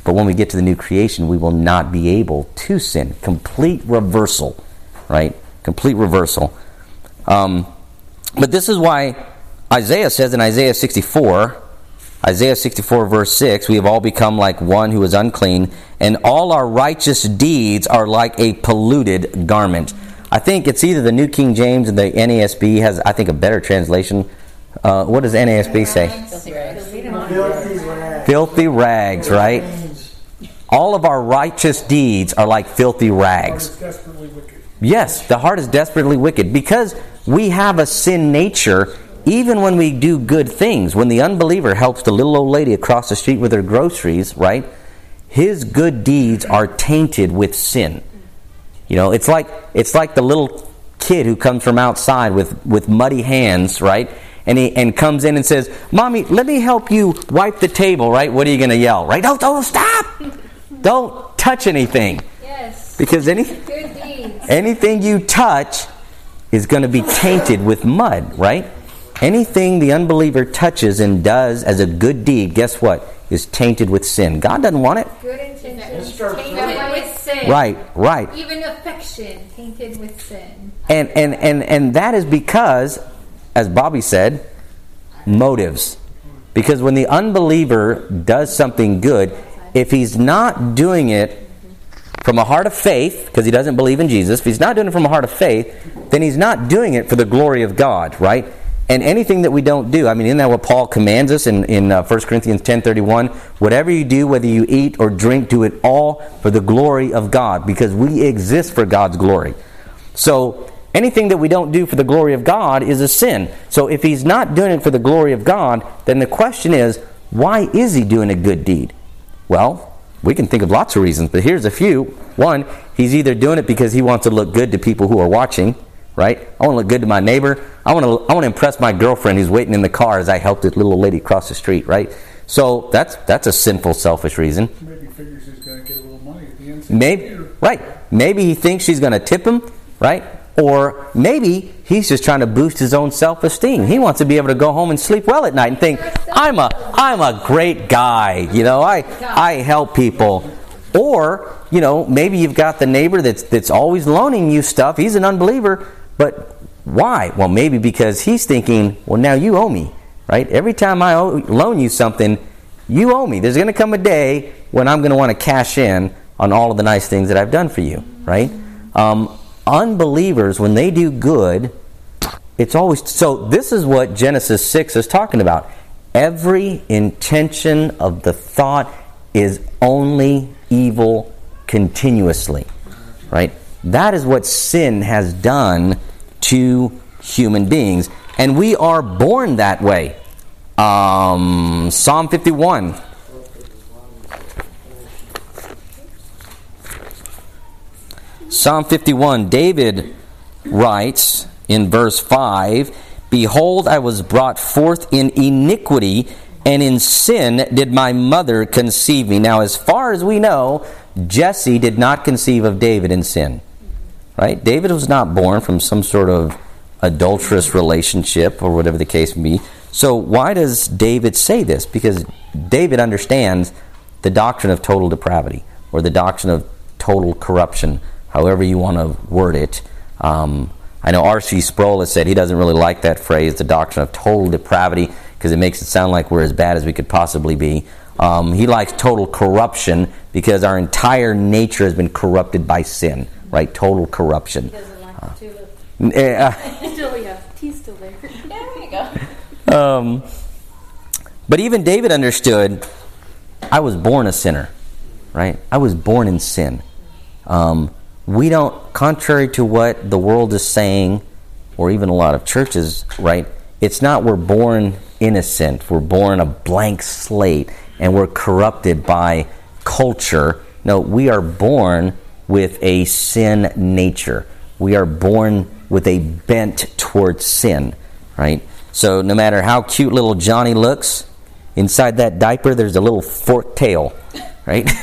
Speaker 1: But when we get to the new creation, we will not be able to sin. Complete reversal, right? Complete reversal. Um, but this is why Isaiah says in Isaiah 64, Isaiah 64, verse 6, we have all become like one who is unclean, and all our righteous deeds are like a polluted garment. I think it's either the New King James and the NASB has, I think, a better translation. Uh, what does NASB say?
Speaker 5: Filthy rags.
Speaker 4: Filthy rags.
Speaker 1: Right? All of our righteous deeds are like filthy rags. Yes, the heart is desperately wicked because we have a sin nature even when we do good things. When the unbeliever helps the little old lady across the street with her groceries, right? His good deeds are tainted with sin. You know, it's like it's like the little kid who comes from outside with, with muddy hands, right? And he and comes in and says, "Mommy, let me help you wipe the table." Right? What are you going to yell? Right? Don't don't stop! Don't touch anything
Speaker 7: Yes.
Speaker 1: because any
Speaker 7: Good deeds.
Speaker 1: anything you touch is going to be tainted with mud, right? Anything the unbeliever touches and does as a good deed, guess what? Is tainted with sin. God doesn't want it.
Speaker 7: Good intentions tainted with sin.
Speaker 1: Right, right.
Speaker 7: Even affection tainted with sin.
Speaker 1: And and and and that is because as Bobby said, motives. Because when the unbeliever does something good, if he's not doing it from a heart of faith, because he doesn't believe in Jesus, if he's not doing it from a heart of faith, then he's not doing it for the glory of God, right? And anything that we don't do, I mean, isn't that what Paul commands us in, in uh, 1 Corinthians 10.31? Whatever you do, whether you eat or drink, do it all for the glory of God, because we exist for God's glory. So anything that we don't do for the glory of God is a sin. So if he's not doing it for the glory of God, then the question is, why is he doing a good deed? Well, we can think of lots of reasons, but here's a few. One, he's either doing it because he wants to look good to people who are watching, right? I want to look good to my neighbor. I want to I want to impress my girlfriend who's waiting in the car as I help this little lady cross the street, right? So that's that's a sinful, selfish reason.
Speaker 6: Maybe he figures he's going to get a little money at the end.
Speaker 1: Maybe right. Maybe he thinks she's going to tip him, right? Or maybe he's just trying to boost his own self-esteem. He wants to be able to go home and sleep well at night and think, "I'm a I'm a great guy." You know, I I help people. Or, you know, maybe you've got the neighbor that's that's always loaning you stuff. He's an unbeliever, but why? Well, maybe because he's thinking, "Well, now you owe me." Right? Every time I owe, loan you something, you owe me. There's going to come a day when I'm going to want to cash in on all of the nice things that I've done for you, right? Um, unbelievers, when they do good, it's always so. This is what Genesis 6 is talking about. Every intention of the thought is only evil continuously, right? That is what sin has done to human beings, and we are born that way. Um, Psalm 51. Psalm 51, David writes in verse 5 Behold, I was brought forth in iniquity, and in sin did my mother conceive me. Now, as far as we know, Jesse did not conceive of David in sin. Right? David was not born from some sort of adulterous relationship or whatever the case may be. So, why does David say this? Because David understands the doctrine of total depravity or the doctrine of total corruption, however you want to word it. Um, I know R.C. Sproul has said he doesn't really like that phrase, the doctrine of total depravity, because it makes it sound like we're as bad as we could possibly be. Um, he likes total corruption because our entire nature has been corrupted by sin, right? Total corruption.
Speaker 2: He doesn't like the tulip.
Speaker 1: Uh, (laughs)
Speaker 5: Still, yeah, he's still there. (laughs) (laughs) Yeah, there you go.
Speaker 1: Um, but even David understood I was born a sinner, right? I was born in sin. Um, we don't, contrary to what the world is saying, or even a lot of churches, right? It's not we're born innocent, we're born a blank slate, and we're corrupted by culture. No, we are born with a sin nature. We are born with a bent towards sin, right? So no matter how cute little Johnny looks, inside that diaper there's a little forked tail, right? (laughs)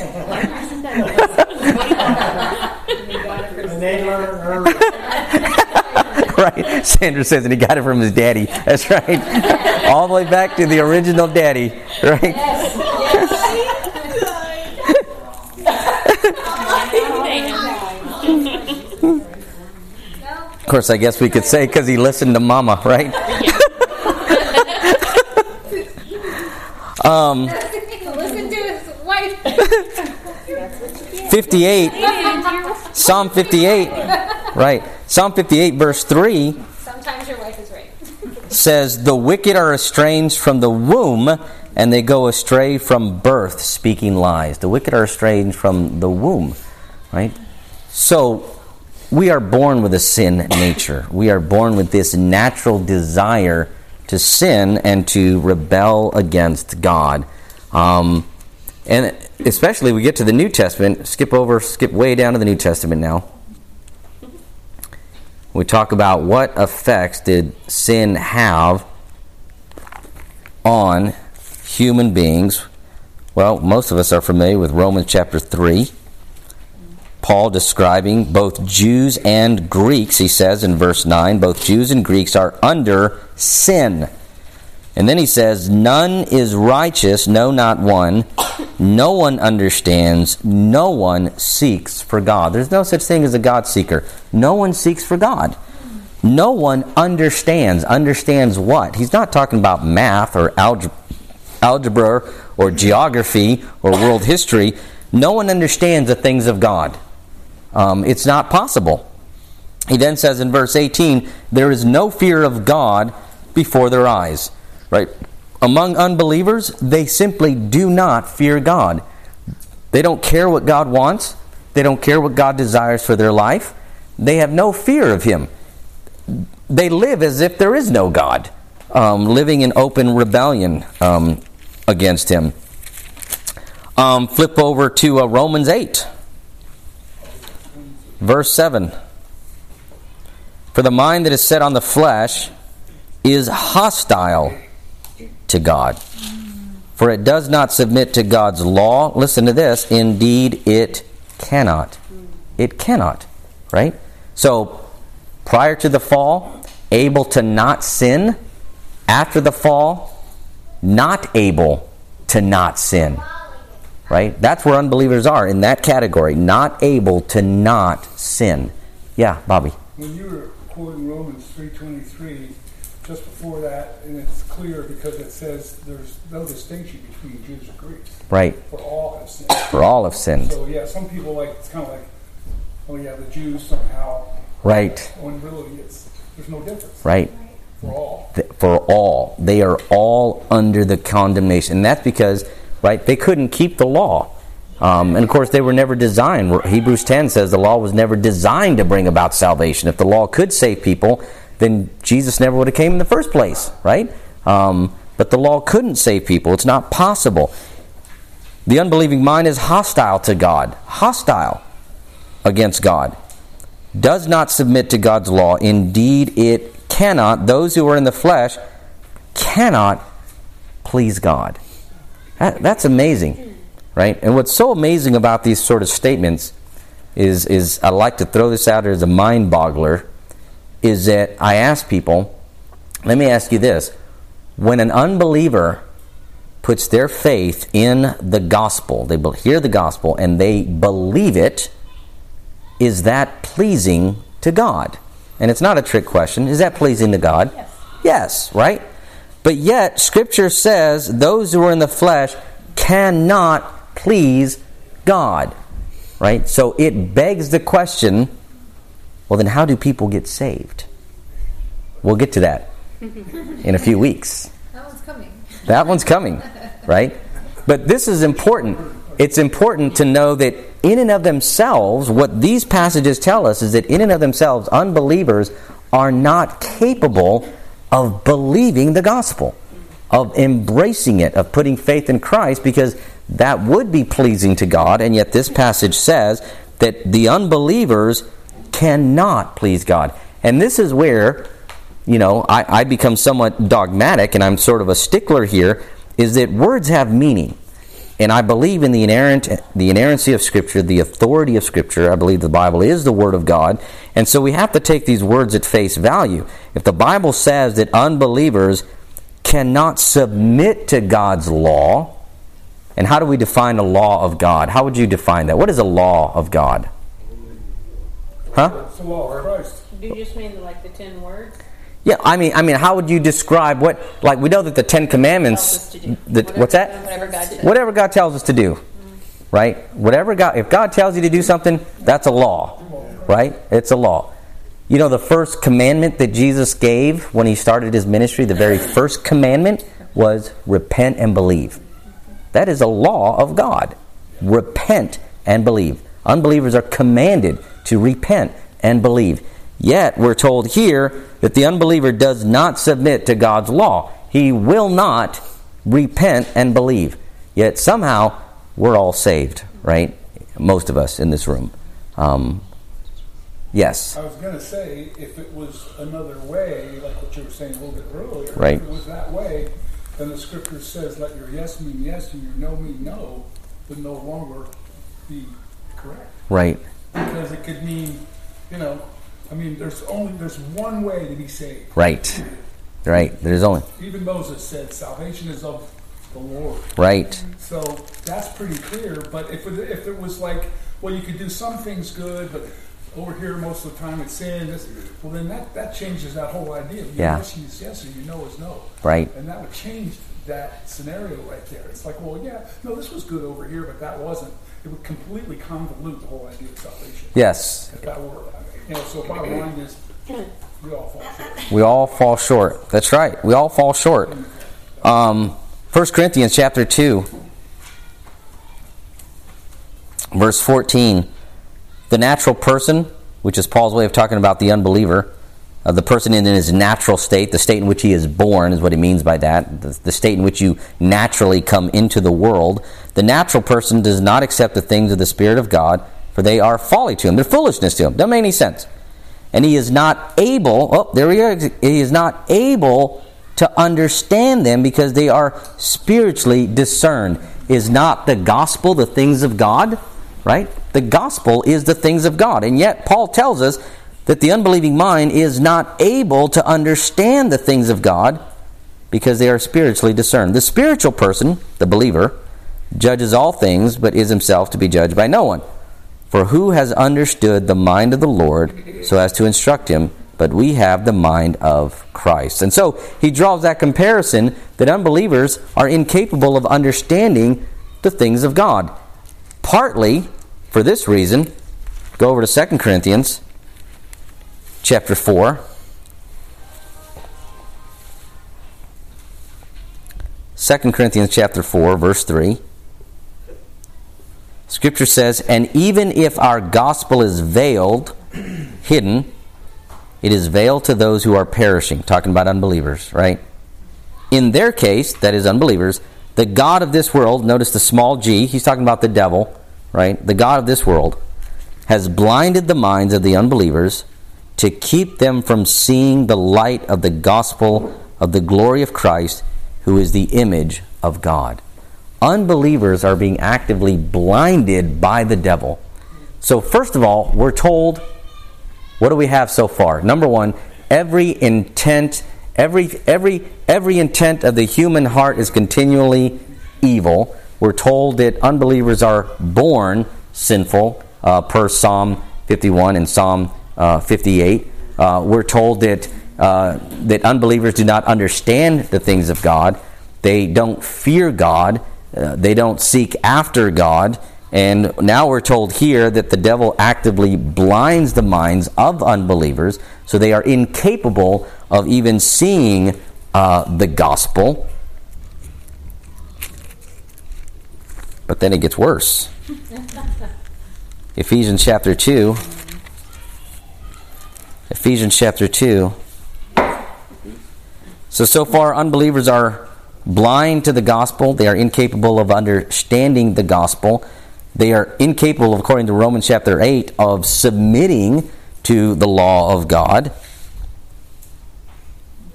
Speaker 1: Right. Sandra says, and he got it from his daddy. That's right. (laughs) All the way back to the original daddy, right? Of course, I guess we could say because he listened to Mama, right? um,
Speaker 7: Listen to his wife.
Speaker 1: 58, Psalm 58, right? Psalm 58, verse 3
Speaker 7: Sometimes your wife is right.
Speaker 1: says, The wicked are estranged from the womb, and they go astray from birth, speaking lies. The wicked are estranged from the womb, right? So, we are born with a sin nature. We are born with this natural desire to sin and to rebel against God. Um, and especially we get to the New Testament, skip over, skip way down to the New Testament now. We talk about what effects did sin have on human beings. Well, most of us are familiar with Romans chapter 3. Paul describing both Jews and Greeks, he says in verse 9, both Jews and Greeks are under sin. And then he says, None is righteous, no, not one. No one understands. No one seeks for God. There's no such thing as a God seeker. No one seeks for God. No one understands. Understands what? He's not talking about math or algebra, or geography or world history. No one understands the things of God. Um, it's not possible. He then says in verse 18, There is no fear of God before their eyes. Right? Among unbelievers, they simply do not fear God. They don't care what God wants, they don't care what God desires for their life. They have no fear of Him. They live as if there is no God, um, living in open rebellion um, against Him. Um, flip over to uh, Romans 8, verse 7. For the mind that is set on the flesh is hostile to God. For it does not submit to God's law. Listen to this. Indeed, it cannot. It cannot. Right? So, prior to the fall, able to not sin. After the fall, not able to not sin. Right? That's where unbelievers are in that category. Not able to not sin. Yeah, Bobby.
Speaker 6: When you were quoting Romans 3.23, just before that, and it's clear because it says there's no distinction between Jews and Greeks.
Speaker 1: Right.
Speaker 6: For all have sinned.
Speaker 1: For all have sinned.
Speaker 6: So yeah, some people like it's kind of like, oh yeah, the Jews somehow.
Speaker 1: Right.
Speaker 6: When really it's there's no difference.
Speaker 1: Right.
Speaker 6: For all.
Speaker 1: For all. They are all under the condemnation. And that's because, right, they couldn't keep the law. Um, and of course, they were never designed. Hebrews 10 says the law was never designed to bring about salvation. If the law could save people, then Jesus never would have came in the first place, right? Um, but the law couldn't save people. It's not possible. The unbelieving mind is hostile to God, hostile against God. Does not submit to God's law. Indeed, it cannot. Those who are in the flesh cannot please God. That, that's amazing, right? And what's so amazing about these sort of statements is, is I like to throw this out as a mind boggler is that I ask people, let me ask you this. When an unbeliever puts their faith in the gospel, they hear the gospel and they believe it, is that pleasing to God? And it's not a trick question. Is that pleasing to God? Yes, yes right? But yet, Scripture says those who are in the flesh cannot please God. Right? So it begs the question well, then how do people get saved? We'll get to that in a few weeks. (laughs)
Speaker 7: That one's coming.
Speaker 1: That one's coming, right? But this is important. It's important to know that in and of themselves, what these passages tell us is that in and of themselves, unbelievers are not capable of believing the gospel, of embracing it, of putting faith in Christ, because that would be pleasing to God. And yet, this passage says that the unbelievers cannot please God. And this is where, you know, I, I become somewhat dogmatic and I'm sort of a stickler here, is that words have meaning. And I believe in the inerrant, the inerrancy of Scripture, the authority of Scripture. I believe the Bible is the Word of God. And so we have to take these words at face value. If the Bible says that unbelievers cannot submit to God's law, and how do we define a law of God? How would you define that? What is a law of God? Huh?
Speaker 6: It's the law of Christ.
Speaker 2: Do you just mean like the ten words?
Speaker 1: Yeah, I mean, I mean, how would you describe what? Like, we know that the Ten Commandments. The, what's that?
Speaker 5: Whatever God.
Speaker 1: Whatever God tells us to do, right? Whatever God, if God tells you to do something, that's a law, right? It's a law. You know, the first commandment that Jesus gave when he started his ministry, the very first commandment was repent and believe. That is a law of God. Repent and believe. Unbelievers are commanded to repent and believe. Yet, we're told here that the unbeliever does not submit to God's law. He will not repent and believe. Yet, somehow, we're all saved, right? Most of us in this room. Um, yes.
Speaker 6: I was going to say, if it was another way, like what you were saying a little bit earlier,
Speaker 1: Right.
Speaker 6: if it was that way, then the scripture says, let your yes mean yes and your no mean no, would no longer be correct.
Speaker 1: Right.
Speaker 6: Because it could mean, you know, I mean, there's only there's one way to be saved.
Speaker 1: Right. Right. There's only.
Speaker 6: Even Moses said, salvation is of the Lord.
Speaker 1: Right.
Speaker 6: So that's pretty clear. But if it, if it was like, well, you could do some things good, but over here most of the time it's sin. This, well, then that, that changes that whole idea. Your
Speaker 1: Yeah.
Speaker 6: yes is yes and your no is no.
Speaker 1: Right.
Speaker 6: And that would change that scenario right there. It's like, well, yeah, no, this was good over here, but that wasn't. it would completely convolute the whole idea of salvation.
Speaker 1: Yes.
Speaker 6: If that were, so bottom line is, we all fall short.
Speaker 1: We all fall short. That's right. We all fall short. Um, 1 Corinthians chapter 2, verse 14. The natural person, which is Paul's way of talking about the unbeliever, uh, the person in his natural state, the state in which he is born, is what he means by that, the, the state in which you naturally come into the world. The natural person does not accept the things of the Spirit of God, for they are folly to him. They're foolishness to him. Doesn't make any sense. And he is not able, oh, there we are, he is not able to understand them because they are spiritually discerned. Is not the gospel the things of God? Right? The gospel is the things of God. And yet, Paul tells us that the unbelieving mind is not able to understand the things of God because they are spiritually discerned. The spiritual person, the believer, judges all things, but is himself to be judged by no one. For who has understood the mind of the Lord so as to instruct him? But we have the mind of Christ. And so he draws that comparison that unbelievers are incapable of understanding the things of God. Partly for this reason, go over to 2 Corinthians chapter 4. Second Corinthians chapter 4 verse 3 Scripture says, "And even if our gospel is veiled, (clears throat) hidden, it is veiled to those who are perishing." Talking about unbelievers, right? In their case, that is unbelievers, the god of this world, notice the small g, he's talking about the devil, right? The god of this world has blinded the minds of the unbelievers to keep them from seeing the light of the gospel of the glory of Christ, who is the image of God. Unbelievers are being actively blinded by the devil. So, first of all, we're told what do we have so far? Number one, every intent, every every every intent of the human heart is continually evil. We're told that unbelievers are born sinful, uh, per Psalm 51 and Psalm uh, 58. Uh, we're told that uh, that unbelievers do not understand the things of God. They don't fear God. Uh, they don't seek after God. And now we're told here that the devil actively blinds the minds of unbelievers, so they are incapable of even seeing uh, the gospel. But then it gets worse. (laughs) Ephesians chapter 2. Ephesians chapter 2. So, so far, unbelievers are blind to the gospel. They are incapable of understanding the gospel. They are incapable, according to Romans chapter 8, of submitting to the law of God.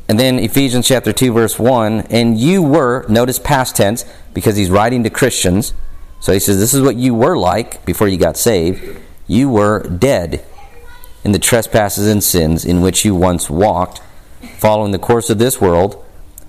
Speaker 1: And then Ephesians chapter 2, verse 1 and you were, notice past tense, because he's writing to Christians. So he says, This is what you were like before you got saved. You were dead in the trespasses and sins in which you once walked, following the course of this world,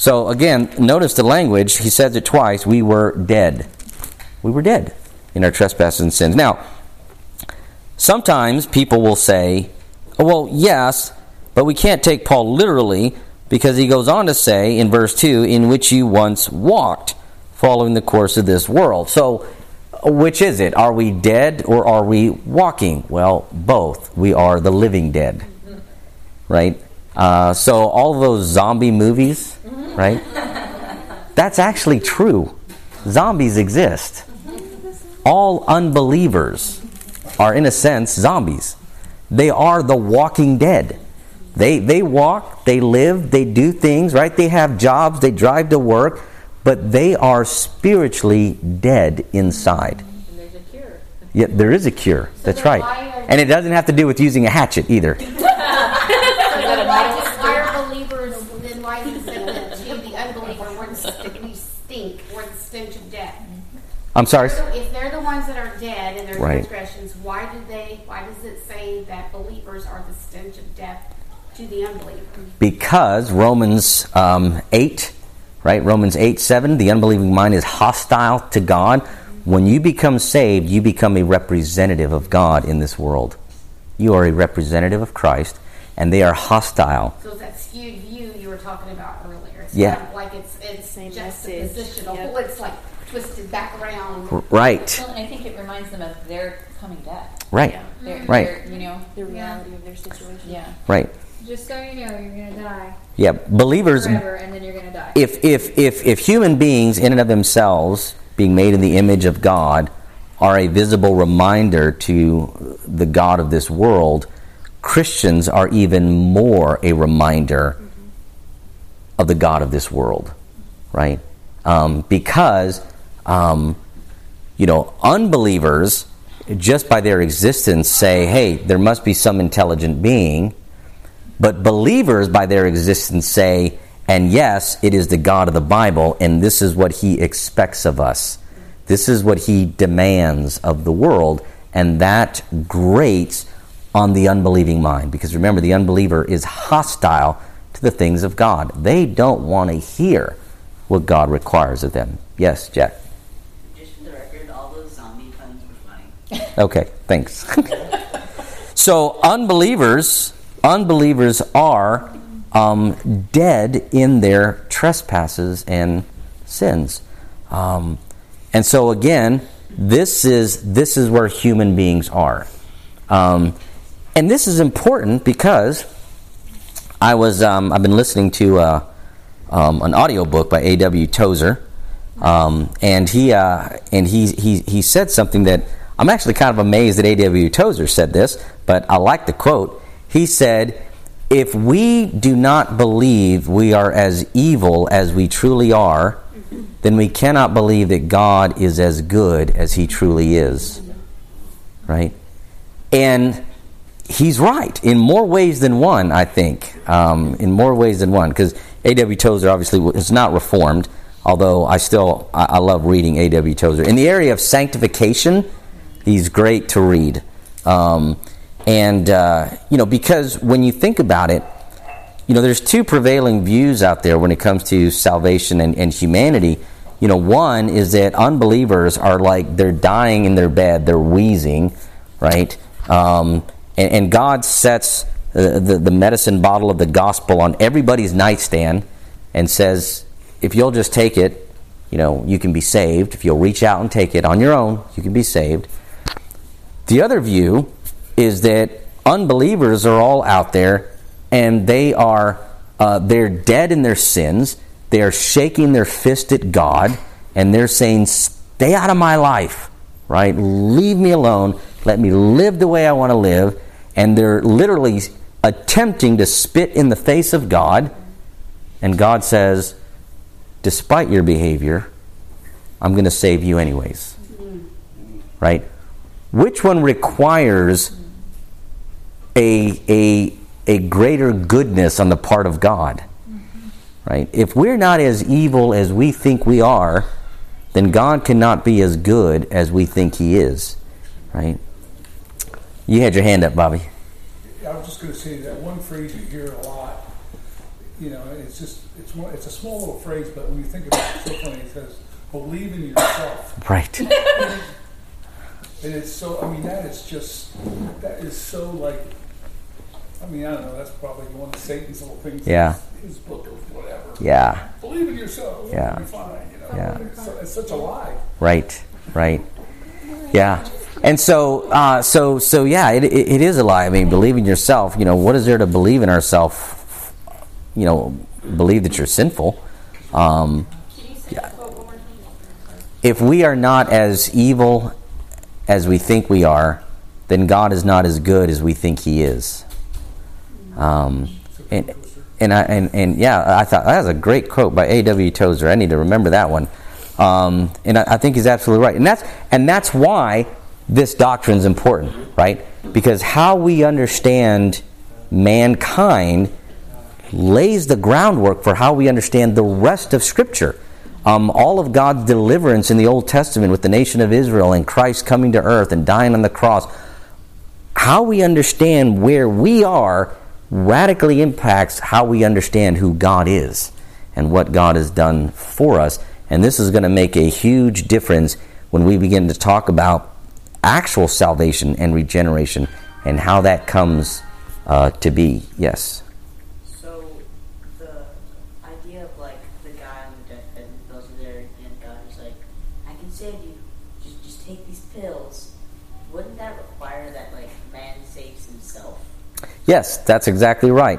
Speaker 1: So again, notice the language. He says it twice. We were dead. We were dead in our trespasses and sins. Now, sometimes people will say, oh, well, yes, but we can't take Paul literally because he goes on to say in verse 2 in which you once walked following the course of this world. So, which is it? Are we dead or are we walking? Well, both. We are the living dead. Right? Uh, so, all those zombie movies, right? That's actually true. Zombies exist. All unbelievers are, in a sense, zombies. They are the walking dead. They, they walk, they live, they do things, right? They have jobs, they drive to work, but they are spiritually dead inside.
Speaker 2: And there's a cure.
Speaker 1: Yeah, there is a cure. That's right. And it doesn't have to do with using a hatchet either. (laughs)
Speaker 7: Why just why are believers? Then why is it that to the unbeliever we're the st- we stink? We're the stench of death.
Speaker 1: I'm sorry.
Speaker 7: So if they're the ones that are dead in their
Speaker 1: Right.
Speaker 7: transgressions, why do they? Why does it say that believers are the stench of death to the unbeliever?
Speaker 1: Because Romans um, 8, right? Romans 8 7, the unbelieving mind is hostile to God. When you become saved, you become a representative of God in this world. You are a representative of Christ, and they are hostile.
Speaker 7: So it's that skewed view you were talking about earlier. It's
Speaker 1: Yeah.
Speaker 7: kind of like it's it's
Speaker 2: Same
Speaker 7: just
Speaker 2: message. (laughs)
Speaker 7: positional.
Speaker 2: Yep.
Speaker 7: It's like twisted back around.
Speaker 1: Right,
Speaker 5: Well, and I think it reminds them of their coming death.
Speaker 1: right,
Speaker 5: Their,
Speaker 1: Right.
Speaker 5: their, you know,
Speaker 2: The reality of their situation.
Speaker 5: yeah.
Speaker 1: right.
Speaker 8: Just so you know, you're gonna die
Speaker 1: Yeah, believers
Speaker 8: forever, and then you're gonna die.
Speaker 1: if if if if human beings in and of themselves being made in the image of God are a visible reminder to the God of this world, Christians are even more a reminder of the God of this world, right? Um, because um, you know unbelievers just by their existence say, "Hey, there must be some intelligent being." But believers, by their existence, say, and yes, it is the God of the Bible, and this is what he expects of us. This is what he demands of the world, and that grates on the unbelieving mind. Because remember, the unbeliever is hostile to the things of God. They don't want to hear what God requires of them. Yes, Jack.
Speaker 9: Just for the record, all those zombie puns were funny.
Speaker 1: Okay, thanks. (laughs) so unbelievers, unbelievers are um, dead in their trespasses and sins, um, and so again, this is this is where human beings are, um, and this is important because I was um, I've been listening to uh, um, an audiobook by A.W. Tozer, um, and he uh, and he, he he said something that I'm actually kind of amazed that A.W. Tozer said this, but I like the quote. He said, "If we do not believe we are as evil as we truly are, then we cannot believe that God is as good as He truly is." Right, and he's right in more ways than one. I think um, in more ways than one because A.W. Tozer obviously is not reformed, although I still I, I love reading A.W. Tozer in the area of sanctification. He's great to read, um, and uh, you know because when you think about it, you know there's two prevailing views out there when it comes to salvation and, and humanity. You know, one is that unbelievers are like they're dying in their bed, they're wheezing, right? Um, and, and God sets the, the, the medicine bottle of the gospel on everybody's nightstand and says, if you'll just take it, you know, you can be saved. If you'll reach out and take it on your own, you can be saved. The other view is that unbelievers are all out there and they are uh, they're dead in their sins. They are shaking their fist at God and they're saying, "Stay out of my life, right? Leave me alone. Let me live the way I want to live." And they're literally attempting to spit in the face of God. And God says, "Despite your behavior, I'm going to save you anyways." Right? Which one requires a, a, a greater goodness on the part of God? Right? If we're not as evil as we think we are, then God cannot be as good as we think He is. Right? You had your hand up, Bobby.
Speaker 6: I was just going to say that one phrase you hear a lot. You know, it's just it's one, it's a small little phrase, but when you think about it, it's so funny. It says, "Believe in yourself,"
Speaker 1: Right. (laughs)
Speaker 6: and it's so. I mean, that is just that is so like. I mean, I don't know. That's probably one of Satan's little things.
Speaker 1: Yeah.
Speaker 6: His, his book or whatever.
Speaker 1: Yeah.
Speaker 6: Believe in yourself.
Speaker 1: Yeah.
Speaker 6: You'll be fine. You know.
Speaker 1: Yeah.
Speaker 6: It's, it's such a lie.
Speaker 1: Right. Right. Yeah. And so, uh, so, so, yeah, it, it, it is a lie. I mean, believe in yourself. You know, what is there to believe in ourselves? You know, believe that you're sinful. Um, if we are not as evil as we think we are, then God is not as good as we think He is. Um, and, and, I, and, and yeah, I thought that was a great quote by A.W. Tozer. I need to remember that one. Um, and I, I think he's absolutely right. And that's, and that's why this doctrine is important, right? Because how we understand mankind lays the groundwork for how we understand the rest of Scripture. Um, all of God's deliverance in the Old Testament with the nation of Israel and Christ coming to earth and dying on the cross how we understand where we are radically impacts how we understand who God is and what God has done for us. And this is going to make a huge difference when we begin to talk about actual salvation and regeneration and how that comes uh, to be. Yes. Yes, that's exactly right,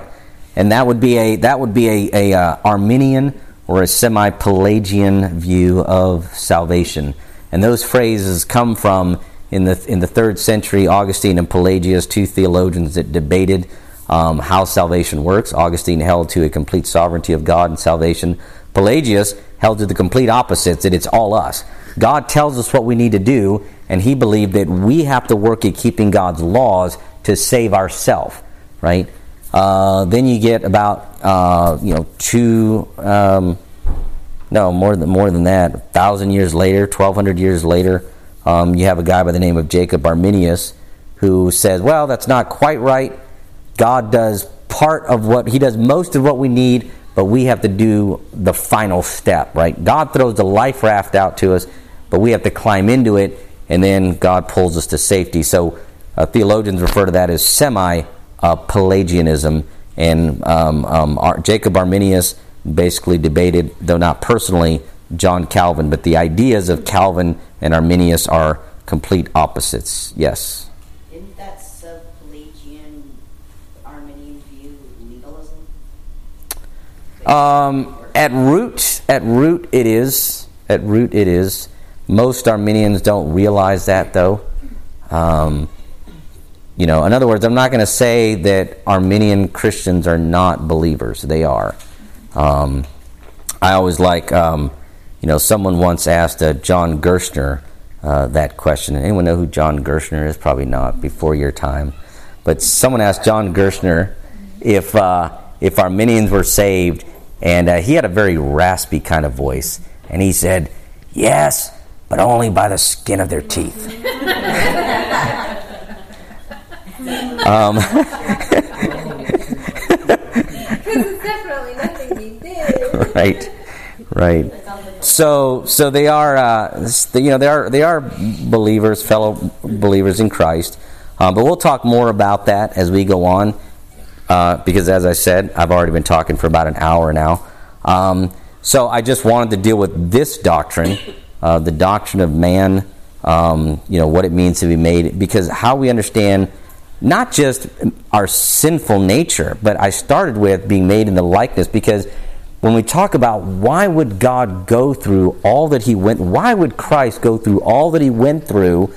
Speaker 1: and that would be a that would be a, a uh, Arminian or a semi-Pelagian view of salvation, and those phrases come from in the in the third century Augustine and Pelagius, two theologians that debated um, how salvation works. Augustine held to a complete sovereignty of God and salvation. Pelagius held to the complete opposite that it's all us. God tells us what we need to do, and he believed that we have to work at keeping God's laws to save ourselves right? Uh, then you get about uh, you know two, um, no more than more than that. Thousand years later, twelve hundred years later, um, you have a guy by the name of Jacob Arminius who says, "Well, that's not quite right. God does part of what He does most of what we need, but we have to do the final step, right? God throws the life raft out to us, but we have to climb into it, and then God pulls us to safety." So uh, theologians refer to that as semi uh, Pelagianism, and um, um, Ar- Jacob Arminius basically debated, though not personally, John Calvin, but the ideas of Calvin and Arminius are complete opposites. Yes.
Speaker 9: Isn't that sub-Pelagian Arminian view legalism?
Speaker 1: Um, at root, at root, it is. At root, it is. Most Arminians don't realize that, though. Um, you know, in other words, I'm not going to say that Arminian Christians are not believers. They are. Um, I always like, um, you know, someone once asked uh, John Gerstner uh, that question. Anyone know who John Gerstner is? Probably not. Before your time, but someone asked John Gerstner if uh, if Arminians were saved, and uh, he had a very raspy kind of voice, and he said, "Yes, but only by the skin of their teeth." (laughs) um, (laughs)
Speaker 8: Because it's definitely nothing we did. (laughs)
Speaker 1: right, right. So, so they are, uh, you know, they are they are believers, fellow believers in Christ. Uh, but we'll talk more about that as we go on, uh, because as I said, I've already been talking for about an hour now. Um, so I just wanted to deal with this doctrine, uh, the doctrine of man. Um, you know what it means to be made, because how we understand not just our sinful nature, but I started with being made in the likeness because when we talk about why would God go through all that he went why would Christ go through all that he went through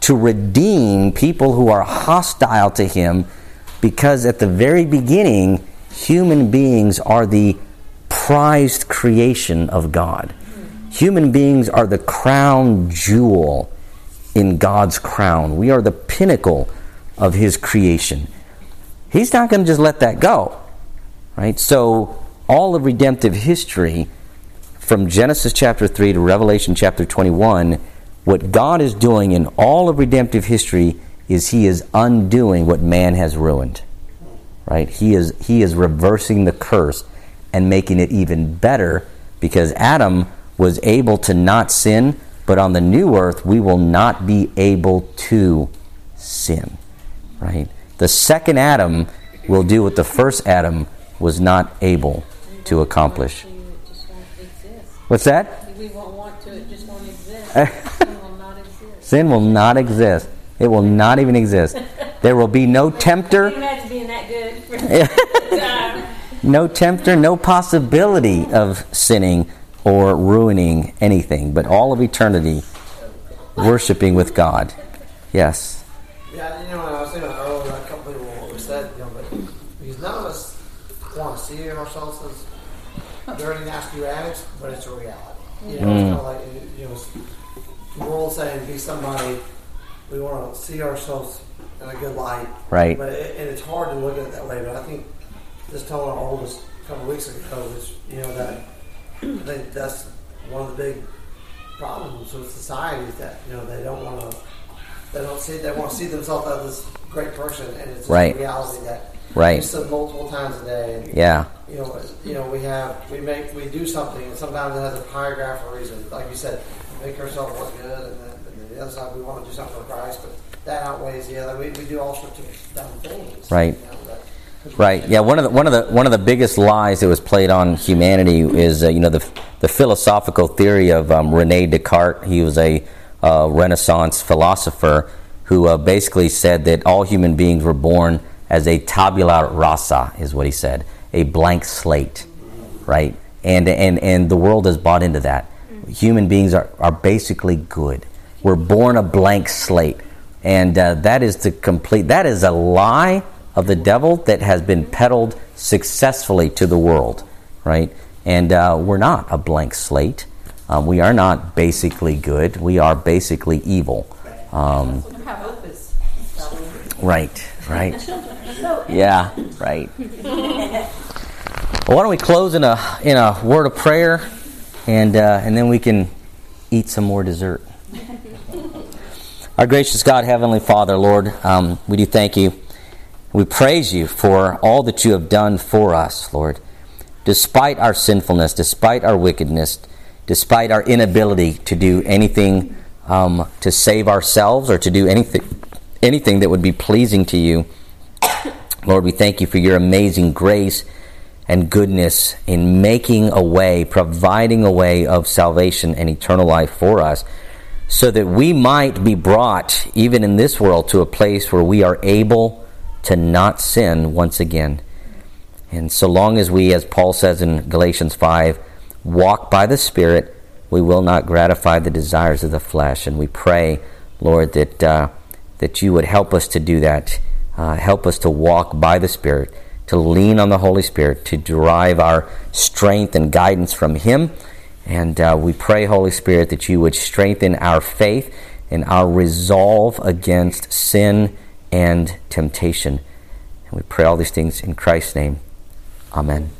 Speaker 1: to redeem people who are hostile to him because at the very beginning human beings are the prized creation of God. Human beings are the crown jewel in God's crown. We are the pinnacle of his creation. He's not going to just let that go. Right? So all of redemptive history from Genesis chapter 3 to Revelation chapter 21, what God is doing in all of redemptive history is he is undoing what man has ruined. Right? He is he is reversing the curse and making it even better because Adam was able to not sin, but on the new earth we will not be able to sin right? The second Adam will do what the first Adam was not able to accomplish.
Speaker 2: It just won't exist.
Speaker 1: What's that?
Speaker 2: We won't want to, it just won't exist. Eh. Sin will not exist.
Speaker 1: Sin will not exist. It will not even exist. There will be no (laughs) tempter,
Speaker 2: imagine being that good for (laughs) the time?
Speaker 1: no tempter, no possibility of sinning or ruining anything, but all of eternity worshiping with God. Yes.
Speaker 10: Yeah, you know, when I was saying earlier, a couple people have said, you know, but because none of us want to see ourselves as dirty, nasty rags, but it's a reality. You Mm. know, of like, you know, the world saying be somebody, we want to see ourselves in a good light.
Speaker 1: Right.
Speaker 10: But it, and it's hard to look at it that way. But I think just telling our oldest a couple of weeks ago was, you know, that I think that's one of the big problems with society is that you know they don't want to they don't see they want to see themselves as this great person, and it's
Speaker 1: Right.
Speaker 10: a reality that
Speaker 1: Right.
Speaker 10: we said multiple times a day.
Speaker 1: Yeah.
Speaker 10: You know, you know, we have we make we do something, and sometimes it has a paragraph or reason. Like you said, make ourselves look good, and then, and then the other side we want to do something for Christ, but that outweighs the other. We, we do all sorts of dumb things.
Speaker 1: Right.
Speaker 10: You know, that,
Speaker 1: Right. Yeah. One of the one of the one of the biggest lies that was played on humanity is uh, you know the the philosophical theory of um, Rene Descartes. He was a uh, Renaissance philosopher who uh, basically said that all human beings were born as a tabula rasa, is what he said, a blank slate. Right. And and and the world has bought into that. Human beings are are basically good. We're born a blank slate, and uh, that is the complete. That is a lie of the devil that has been peddled successfully to the world, right? And uh, we're not a blank slate. Um, we are not basically good. We are basically evil. Um, right, right. Yeah, right. Well, why don't we close in a in a word of prayer, and uh, and then we can eat some more dessert. Our gracious God, Heavenly Father, Lord, um, we do thank you. We praise you for all that you have done for us, Lord. Despite our sinfulness, despite our wickedness, despite our inability to do anything um, to save ourselves or to do anything anything that would be pleasing to you, (coughs) Lord, we thank you for your amazing grace and goodness in making a way, providing a way of salvation and eternal life for us, so that we might be brought, even in this world, to a place where we are able to not sin once again. And so long as we, as Paul says in Galatians 5, walk by the Spirit, we will not gratify the desires of the flesh. And we pray, Lord, that, uh, that you would help us to do that. Uh, help us to walk by the Spirit, to lean on the Holy Spirit, to derive our strength and guidance from Him. And uh, we pray, Holy Spirit, that you would strengthen our faith and our resolve against sin and temptation. And we pray all these things in Christ's name. Amen.